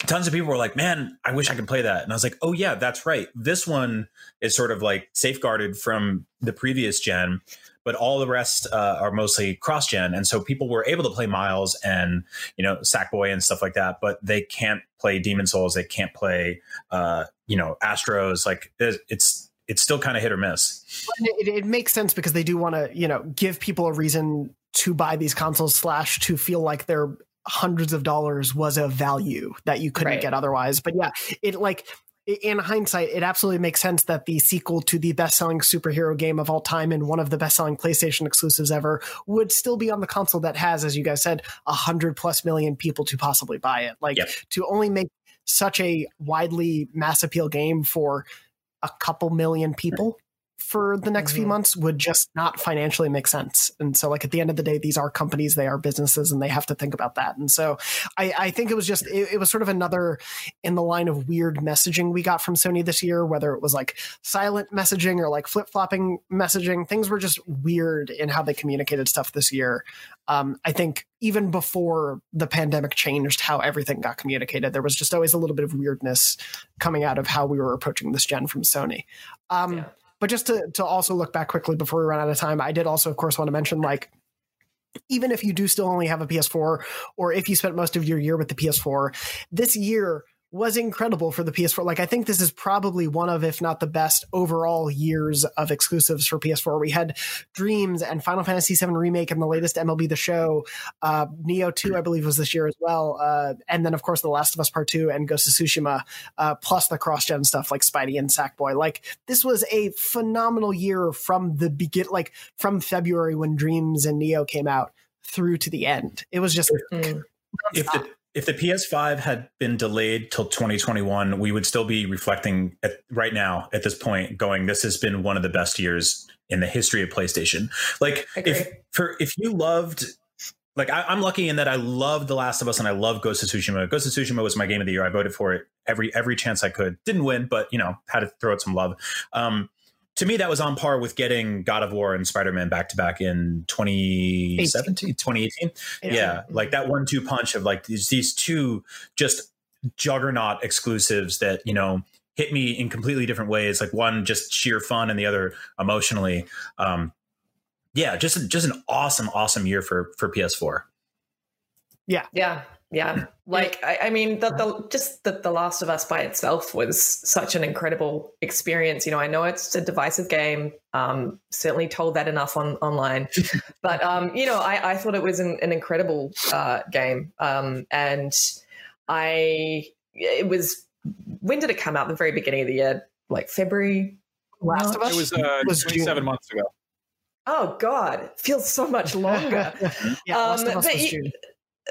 tons of people were like, "Man, I wish I could play that." And I was like, "Oh yeah, that's right. This one is sort of like safeguarded from the previous gen." But all the rest uh, are mostly cross-gen, and so people were able to play Miles and you know Sackboy and stuff like that, but they can't play Demon's Souls. They can't play uh, you know Astros. Like it's it's, it's still kind of hit or miss. It, it makes sense because they do want to, you know, give people a reason to buy these consoles slash to feel like they're hundreds of dollars was a value that you couldn't Right. get otherwise. But yeah, it like in hindsight, it absolutely makes sense that the sequel to the best-selling superhero game of all time and one of the best-selling PlayStation exclusives ever would still be on the console that has, as you guys said, a hundred plus million people to possibly buy it. Like Yep. to only make such a widely mass appeal game for a couple million people for the next few Mhm. months would just not financially make sense. And so, like at the end of the day, these are companies, they are businesses, and they have to think about that. And so, I, I think it was just it, it was sort of another in the line of weird messaging we got from Sony this year, whether it was like silent messaging or like flip flopping messaging. Things were just weird in how they communicated stuff this year. Um, I think even before the pandemic changed how everything got communicated, there was just always a little bit of weirdness coming out of how we were approaching this gen from Sony. Um, Yeah. But just to, to also look back quickly before we run out of time, I did also, of course, want to mention like, even if you do still only have a PS4, or if you spent most of your year with the PS4, this year was incredible for the PS4. Like, I think this is probably one of, if not the best overall years of exclusives for PS4. We had Dreams and Final Fantasy VII Remake and the latest MLB The Show. Uh, Nioh 2, I believe, was this year as well. Uh, and then, of course, The Last of Us Part 2 and Ghost of Tsushima, uh, plus the cross gen stuff like Spidey and Sackboy. Like, this was a phenomenal year from the begin, like from February when Dreams and Nioh came out through to the end. It was just Mm. if the if the PS5 had been delayed till 2021, we would still be reflecting at, right now at this point, going, "This has been one of the best years in the history of PlayStation." Like, if for if you loved, like, I, I'm lucky in that I loved The Last of Us and I love Ghost of Tsushima. Ghost of Tsushima was my game of the year. I voted for it every every chance I could. Didn't win, but you know, had to throw it some love. Um, to me, that was on par with getting God of War and Spider Man back to back in 2017, 2018 yeah, like that one two punch of like these these two just juggernaut exclusives that you know hit me in completely different ways like one just sheer fun and the other emotionally. Um yeah just just an awesome awesome year for for ps4 Yeah, yeah. Yeah like I, I mean, the, the just the, the Last of Us by itself was such an incredible experience. You know, I know it's a divisive game. Um, certainly told that enough on online, [LAUGHS] but um, you know, I, I thought it was an, an incredible uh, game. Um, and I it was when did it come out? The very beginning of the year, like February. Last of Us. It was, uh, was 27 June. months ago. Oh God, it feels so much longer. [LAUGHS] yeah, Last Um, of Us but was you- June.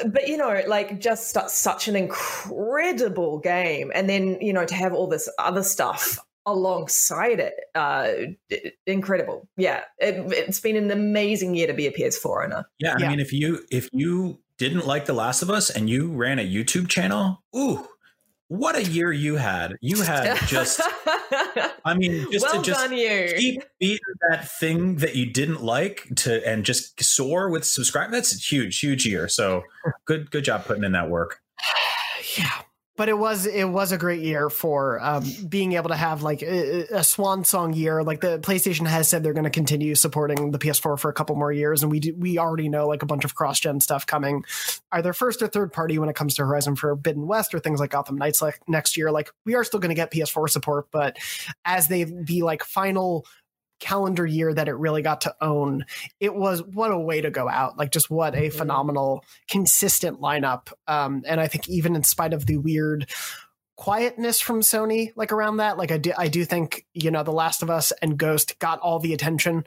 But you know like just su- such an incredible game. And then you know to have all this other stuff alongside it uh i- incredible. Yeah it, it's been an amazing year to be a ps4 owner. Yeah i Yeah. mean if you if you didn't like the last of us and you ran a youtube channel ooh what a year you had. You had [LAUGHS] just [LAUGHS] i mean just well to just keep beating that thing that you didn't like to and just soar with subscribe that's a huge huge year. So good good job putting in that work. [SIGHS] Yeah but it was it was a great year for um, being able to have like a, a swan song year. Like the PlayStation has said they're going to continue supporting the PS4 for a couple more years, and we do, we already know like a bunch of cross gen stuff coming, either first or third party when it comes to Horizon Forbidden West or things like Gotham Knights like next year. Like we are still going to get PS4 support, but as they the like final calendar year that it really got to own it was what a way to go out. Like just what a Mhm. phenomenal consistent lineup. Um and i think even in spite of the weird quietness from sony like around that like i do i do think you know the last of us and ghost got all the attention.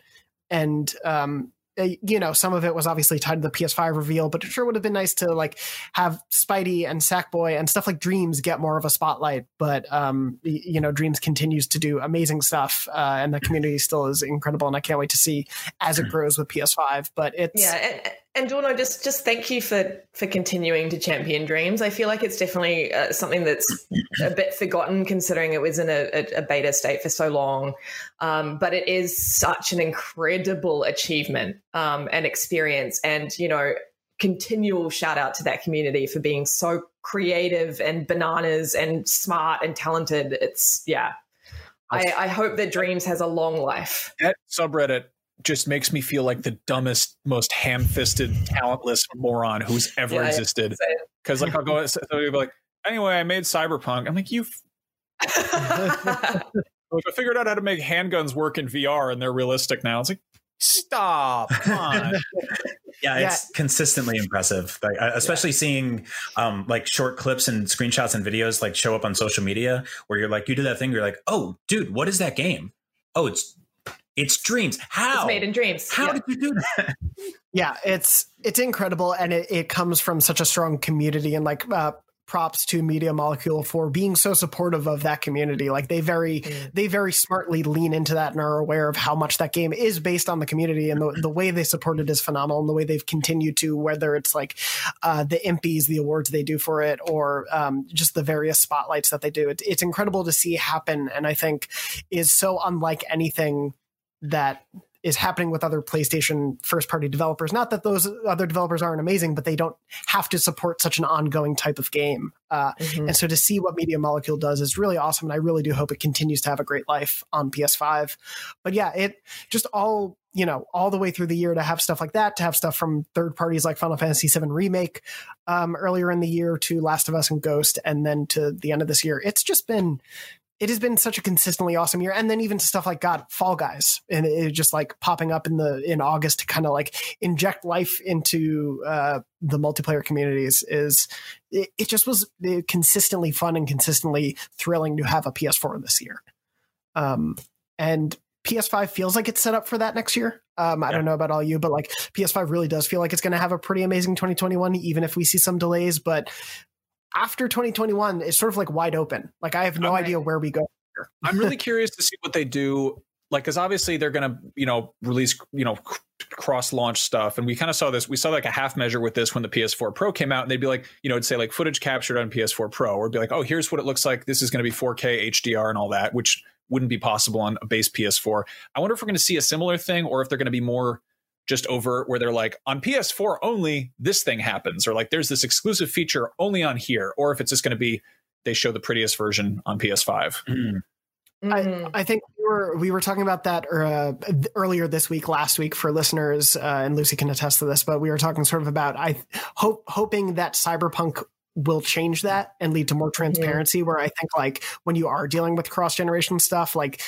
And um you know some of it was obviously tied to the ps5 reveal but it sure would have been nice to like have spidey and sackboy and stuff like dreams get more of a spotlight but um you know dreams continues to do amazing stuff uh, and the community still is incredible and i can't wait to see as it grows with ps5 but it's yeah and Dorno, just just thank you for for continuing to champion dreams. I feel like it's definitely uh, something that's a bit forgotten considering it was in a, a, a beta state for so long. Um, but it is such an incredible achievement um, and experience and you know continual shout out to that community for being so creative and bananas and smart and talented. It's yeah. I, I hope that dreams has a long life. That subreddit just makes me feel like the dumbest, most ham-fisted, talentless moron who's ever Yeah, yeah. existed. Because like I'll go, somebody will be like, anyway, I made Cyberpunk. I'm like, you. [LAUGHS] Like, I figured out how to make handguns work in VR, and they're realistic now. It's like, stop, [LAUGHS] come on. yeah it's consistently impressive like especially seeing um like short clips and screenshots and videos like show up on social media where you're like you do that thing you're like oh dude what is that game oh it's it's dreams how it's made in dreams how Yeah. did you do that [LAUGHS] yeah it's it's incredible and it, it comes from such a strong community and like uh props to Media Molecule for being so supportive of that community. Like they very Mm. they very smartly lean into that and are aware of how much that game is based on the community and the, the way they support it is phenomenal and the way they've continued to whether it's like uh, the impys the awards they do for it or um, just the various spotlights that they do it, it's incredible to see happen and i think is so unlike anything that is happening with other PlayStation first party developers. Not that those other developers aren't amazing, but they don't have to support such an ongoing type of game. Uh, Mhm. and so to see what Media Molecule does is really awesome. And I really do hope it continues to have a great life on PS5. But yeah, it just all, you know, all the way through the year to have stuff like that, to have stuff from third parties like Final Fantasy VII Remake um, earlier in the year to Last of Us and Ghost, and then to the end of this year. It's just been it has been such a consistently awesome year. And then even stuff like god fall guys and it just like popping up in the in august to kind of like inject life into uh the multiplayer communities is it, it just was uh, consistently fun and consistently thrilling to have a ps4 this year. Um and ps5 feels like it's set up for that next year. Um i Yeah. don't know about all you but like ps5 really does feel like it's going to have a pretty amazing 2021 even if we see some delays but after 2021 it's sort of like wide open like i have no Okay. idea where we go I'm really [LAUGHS] curious to see what they do. Like, because obviously they're going to, you know, release, you know, cross launch stuff. And we kind of saw this. We saw like a half measure with this when the PS4 Pro came out. And they'd be like, you know, it'd say like footage captured on PS4 Pro, or be like, oh, here's what it looks like. This is going to be 4K HDR and all that, which wouldn't be possible on a base PS4. I wonder if we're going to see a similar thing or if they're going to be more just overt where they're like, on PS4 only, this thing happens, or like there's this exclusive feature only on here, or if it's just going to be they show the prettiest version on PS5. Mm. Mhm. I think we were we were talking about that uh, earlier this week, last week for listeners, uh, and Lucy can attest to this. But we were talking sort of about I hope hoping that Cyberpunk will change that and lead to more transparency. Where I think like when you are dealing with cross generation stuff, like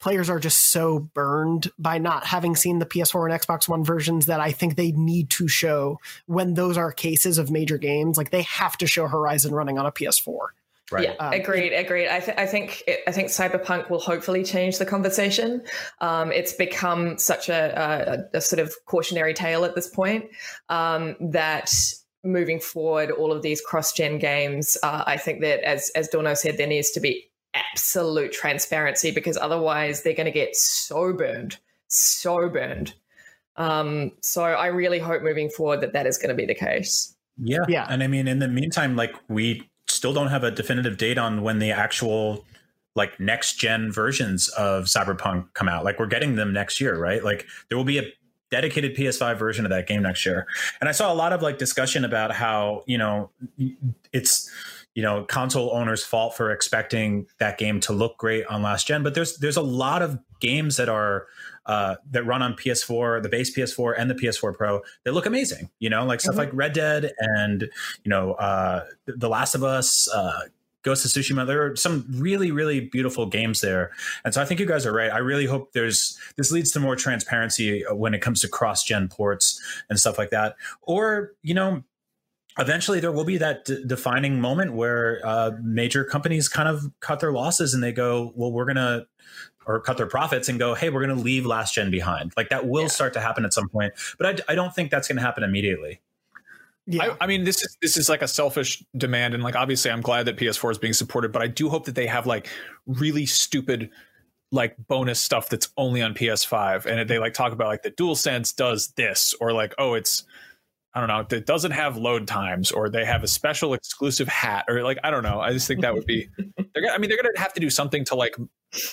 players are just so burned by not having seen the PS4 and Xbox One versions that I think they need to show when those are cases of major games. Like they have to show Horizon running on a PS4. Right. Yeah, Um, agreed, agreed. I, th- I think I think Cyberpunk will hopefully change the conversation. Um, it's become such a, a, a sort of cautionary tale at this point um, that moving forward, all of these cross-gen games, uh, I think that as as Dorno said, there needs to be absolute transparency because otherwise they're going to get so burned, so burned. Um, so I really hope moving forward that that is going to be the case. Yeah. Yeah. And I mean, in the meantime, like we still don't have a definitive date on when the actual like next gen versions of Cyberpunk come out. Like we're getting them next year, right? Like there will be a dedicated PS5 version of that game next year. And I saw a lot of like discussion about how, you know, it's you know, console owners' fault for expecting that game to look great on last gen, but there's there's a lot of games that are uh, that run on PS4, the base PS4 and the PS4 Pro, they look amazing. You know, like stuff Mhm. like Red Dead and you know, uh, The Last of Us, uh, Ghost of Tsushima. There are some really, really beautiful games there, and so I think you guys are right. I really hope there's this leads to more transparency when it comes to cross-gen ports and stuff like that, or you know. Eventually, there will be that d- defining moment where uh, major companies kind of cut their losses and they go, "Well, we're gonna or cut their profits and go, hey, we're going to leave last gen behind. Like that will Yeah. start to happen at some point, but I, I don't think that's going to happen immediately. Yeah. I, I mean, this is this is like a selfish demand, and like obviously, I'm glad that PS4 is being supported, but I do hope that they have like really stupid like bonus stuff that's only on PS5, and they like talk about like the DualSense does this, or like oh, it's I don't know, it doesn't have load times, or they have a special exclusive hat, or like I don't know. I just think that would be. [LAUGHS] They're gonna, I mean, they're gonna have to do something to like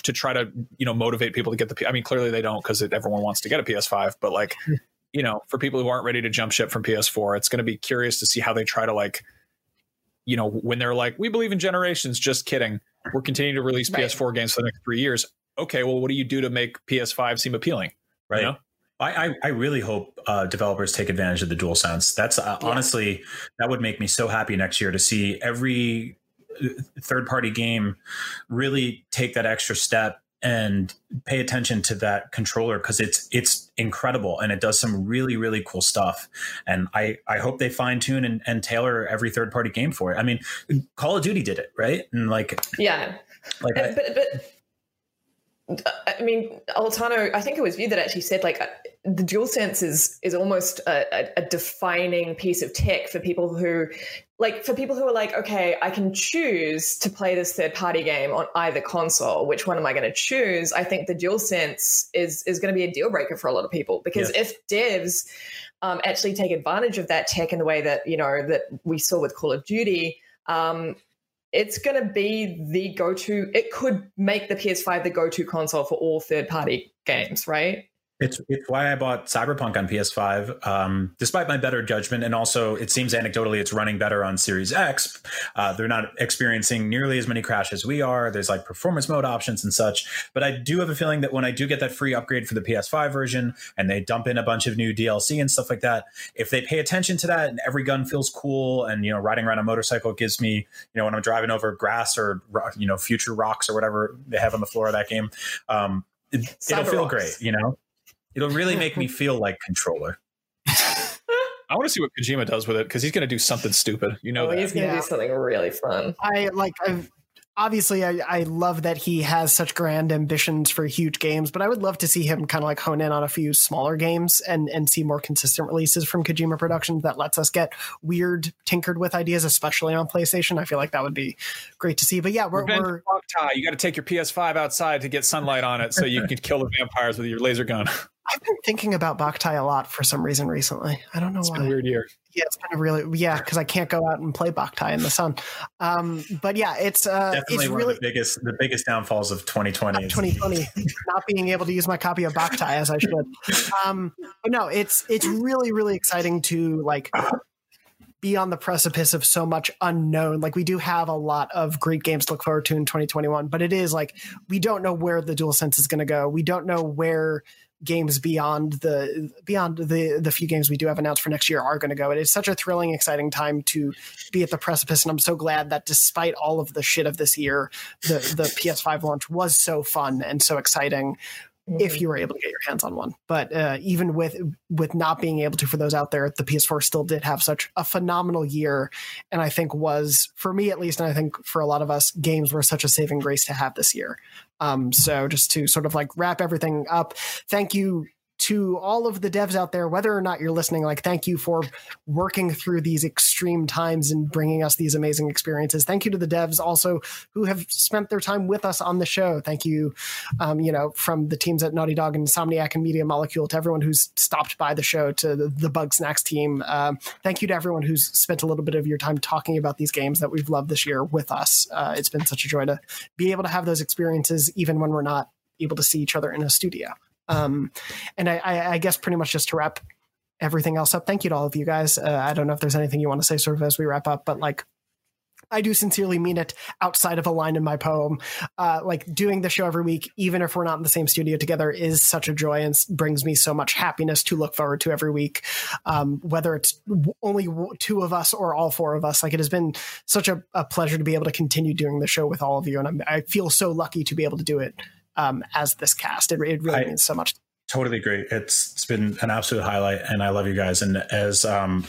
to try to you know motivate people to get the. P- I mean, clearly they don't because everyone wants to get a PS5, but like [LAUGHS] you know, for people who aren't ready to jump ship from PS4, it's going to be curious to see how they try to like, you know, when they're like, we believe in generations. Just kidding. We're continuing to release Right. PS4 games for the next three years. Okay, well, what do you do to make PS5 seem appealing? Right. You know? I, I, I really hope uh, developers take advantage of the dual sense. That's uh, Yeah. honestly, that would make me so happy next year to see every third party game really take that extra step and pay attention to that controller because it's it's incredible and it does some really really cool stuff and i i hope they fine tune and, and tailor every third party game for it i mean call of duty did it right and like Yeah, like but, but I mean, Altano, I think it was you that actually said like the DualSense is is almost a, a, defining piece of tech for people who like for people who are like, okay, I can choose to play this third party game on either console. Which one am I going to choose? I think the DualSense is is going to be a deal breaker for a lot of people because yes. if devs um, actually take advantage of that tech in the way that you know that we saw with Call of Duty. Um, it's going to be the go-to. It could make the PS5 the go-to console for all third-party games, right? It's it's why I bought Cyberpunk on PS5, um, despite my better judgment, and also it seems anecdotally it's running better on Series X. Uh, they're not experiencing nearly as many crashes we are. There's like performance mode options and such. But I do have a feeling that when I do get that free upgrade for the PS5 version, and they dump in a bunch of new DLC and stuff like that, if they pay attention to that, and every gun feels cool, and you know riding around a motorcycle gives me, you know, when I'm driving over grass or you know future rocks or whatever they have on the floor of that game, um, it, will feel rocks. great, you know. It'll really make me [LAUGHS] feel like controller. I want to see what Kojima does with it because he's going to do something stupid. You know, oh, that. he's going to yeah. do something really fun. I like. I've obviously I, I love that he has such grand ambitions for huge games, but I would love to see him kind of like hone in on a few smaller games and and see more consistent releases from Kojima Productions that lets us get weird tinkered with ideas, especially on PlayStation. I feel like that would be great to see. But yeah, we're, we're you got to take your PS5 outside to get sunlight on it so you [LAUGHS] can kill the vampires with your laser gun. I've been thinking about Boktai a lot for some reason recently. I don't know it's why. Been a weird year. Yeah, it's been a really yeah because I can't go out and play Boktai in the sun. Um, but yeah, it's uh, definitely it's one really of the biggest the biggest downfalls of 2020. 2020, not being able to use my copy of Boktai as I should. Um, but no, it's it's really really exciting to like be on the precipice of so much unknown. Like we do have a lot of great games to look forward to in 2021, but it is like we don't know where the dual sense is going to go. We don't know where games beyond the beyond the the few games we do have announced for next year are going to go. It is such a thrilling, exciting time to be at the precipice, and I'm so glad that despite all of the shit of this year, the the PS5 launch was so fun and so exciting if mm-hmm. you were able to get your hands on one. But uh, even with with not being able to, for those out there, the PS4 still did have such a phenomenal year, and I think was for me at least, and I think for a lot of us, games were such a saving grace to have this year. Um, so just to sort of like wrap everything up, thank you to all of the devs out there, whether or not you're listening, like thank you for working through these extreme times and bringing us these amazing experiences. Thank you to the devs also who have spent their time with us on the show. Thank you, um, you know, from the teams at Naughty Dog and Insomniac and Media Molecule to everyone who's stopped by the show to the, the Bugsnax team. Um, thank you to everyone who's spent a little bit of your time talking about these games that we've loved this year with us. Uh, it's been such a joy to be able to have those experiences even when we're not able to see each other in a studio. Um, and I, I, I, guess pretty much just to wrap everything else up, thank you to all of you guys. Uh, I don't know if there's anything you want to say sort of as we wrap up, but like, I do sincerely mean it outside of a line in my poem. Uh, like doing the show every week, even if we're not in the same studio together, is such a joy and brings me so much happiness to look forward to every week. Um, whether it's only two of us or all four of us, like it has been such a, a pleasure to be able to continue doing the show with all of you. And I'm, i feel so lucky to be able to do it um, as this cast. It, it really I means so much. Totally agree. It's it's been an absolute highlight, and I love you guys. And as um,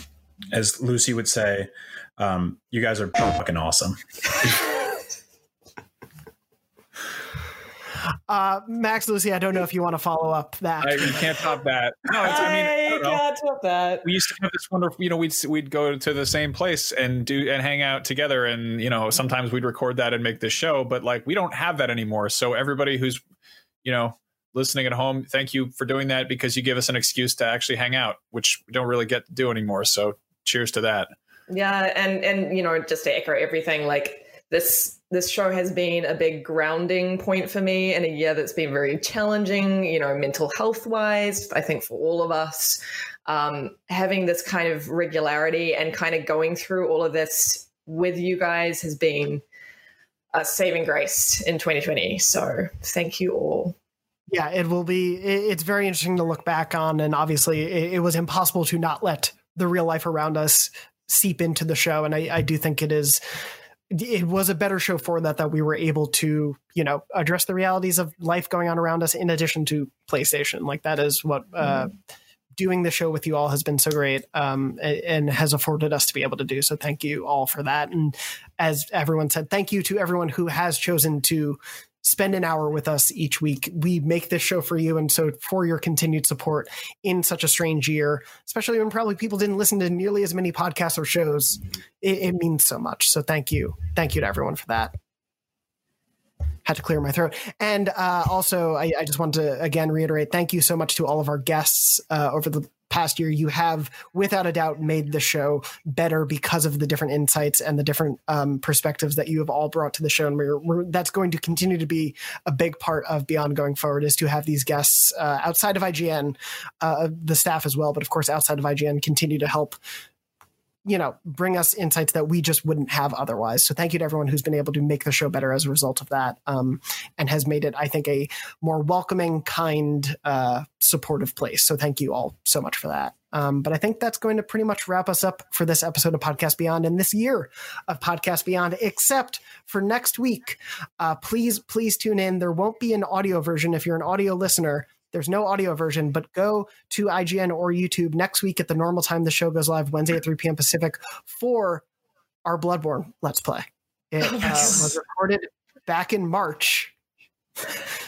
as Lucy would say, um, you guys are fucking awesome. [LAUGHS] Uh, Max Lucy, I don't know if you want to follow up that. I, you can't top that. No, it's, I mean, I you can't top that. We used to have this wonderful, you know, we'd we'd go to the same place and do and hang out together, and you know, sometimes we'd record that and make this show, but like we don't have that anymore. So everybody who's, you know, listening at home, thank you for doing that because you give us an excuse to actually hang out, which we don't really get to do anymore. So cheers to that. Yeah, and and you know, just to echo everything, like this this show has been a big grounding point for me in a year that's been very challenging, you know, mental health wise, I think for all of us. Um, having this kind of regularity and kind of going through all of this with you guys has been a saving grace in 2020. So thank you all. Yeah, it will be. It's very interesting to look back on. And obviously, it was impossible to not let the real life around us seep into the show. And I, I do think it is it was a better show for that that we were able to you know address the realities of life going on around us in addition to playstation. Like that is what uh, mm-hmm. doing the show with you all has been so great um, and, and, has afforded us to be able to do. So thank you all for that. And as everyone said thank you to everyone who has chosen to spend an hour with us each week. We make this show for you. And so for your continued support in such a strange year, especially when probably people didn't listen to nearly as many podcasts or shows, it, it means so much. So thank you. Thank you to everyone for that had to clear my throat. And uh, also, I, I, just want to again reiterate thank you so much to all of our guests uh, over the past year. You have, without a doubt, made the show better because of the different insights and the different um, perspectives that you have all brought to the show. And we're, we're, that's going to continue to be a big part of Beyond going forward is to have these guests uh, outside of IGN, uh, the staff as well, but of course outside of IGN, continue to help you know, bring us insights that we just wouldn't have otherwise. So thank you to everyone who's been able to make the show better as a result of that, um, and has made it, I think, a more welcoming, kind, uh, supportive place. So thank you all so much for that. Um, but I think that's going to pretty much wrap us up for this episode of Podcast Beyond and this year of Podcast Beyond, except for next week. Uh, please, please tune in. There won't be an audio version if you're an audio listener. There's no audio version, but go to IGN or YouTube next week at the normal time the show goes live, Wednesday at 3 p.m. Pacific, for our Bloodborne Let's Play. It uh, was recorded back in March,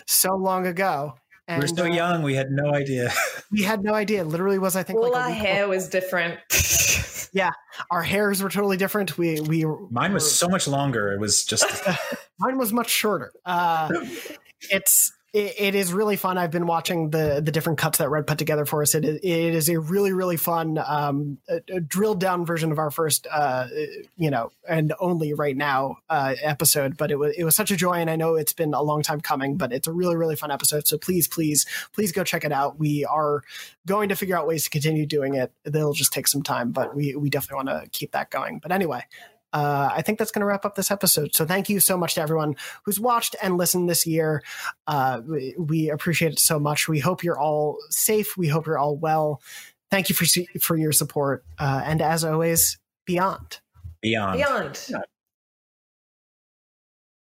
so long ago. And, we are so uh, young, we had no idea. [LAUGHS] we had no idea. It literally was, I think, well, like our hair was different. [LAUGHS] yeah, our hairs were totally different. We we mine was were, so much longer. It was just [LAUGHS] mine was much shorter. Uh, it's it, it is really fun. I've been watching the the different cuts that Red put together for us. It it is a really really fun um, a, a drilled down version of our first uh, you know and only right now uh, episode. But it was it was such a joy, and I know it's been a long time coming, but it's a really really fun episode. So please please please go check it out. We are going to figure out ways to continue doing it. It'll just take some time, but we we definitely want to keep that going. But anyway, uh, I think that's going to wrap up this episode. So thank you so much to everyone who's watched and listened this year. Uh, we, we, appreciate it so much. We hope you're all safe. We hope you're all well. Thank you for for your support. Uh, and as always, beyond. Beyond. Beyond.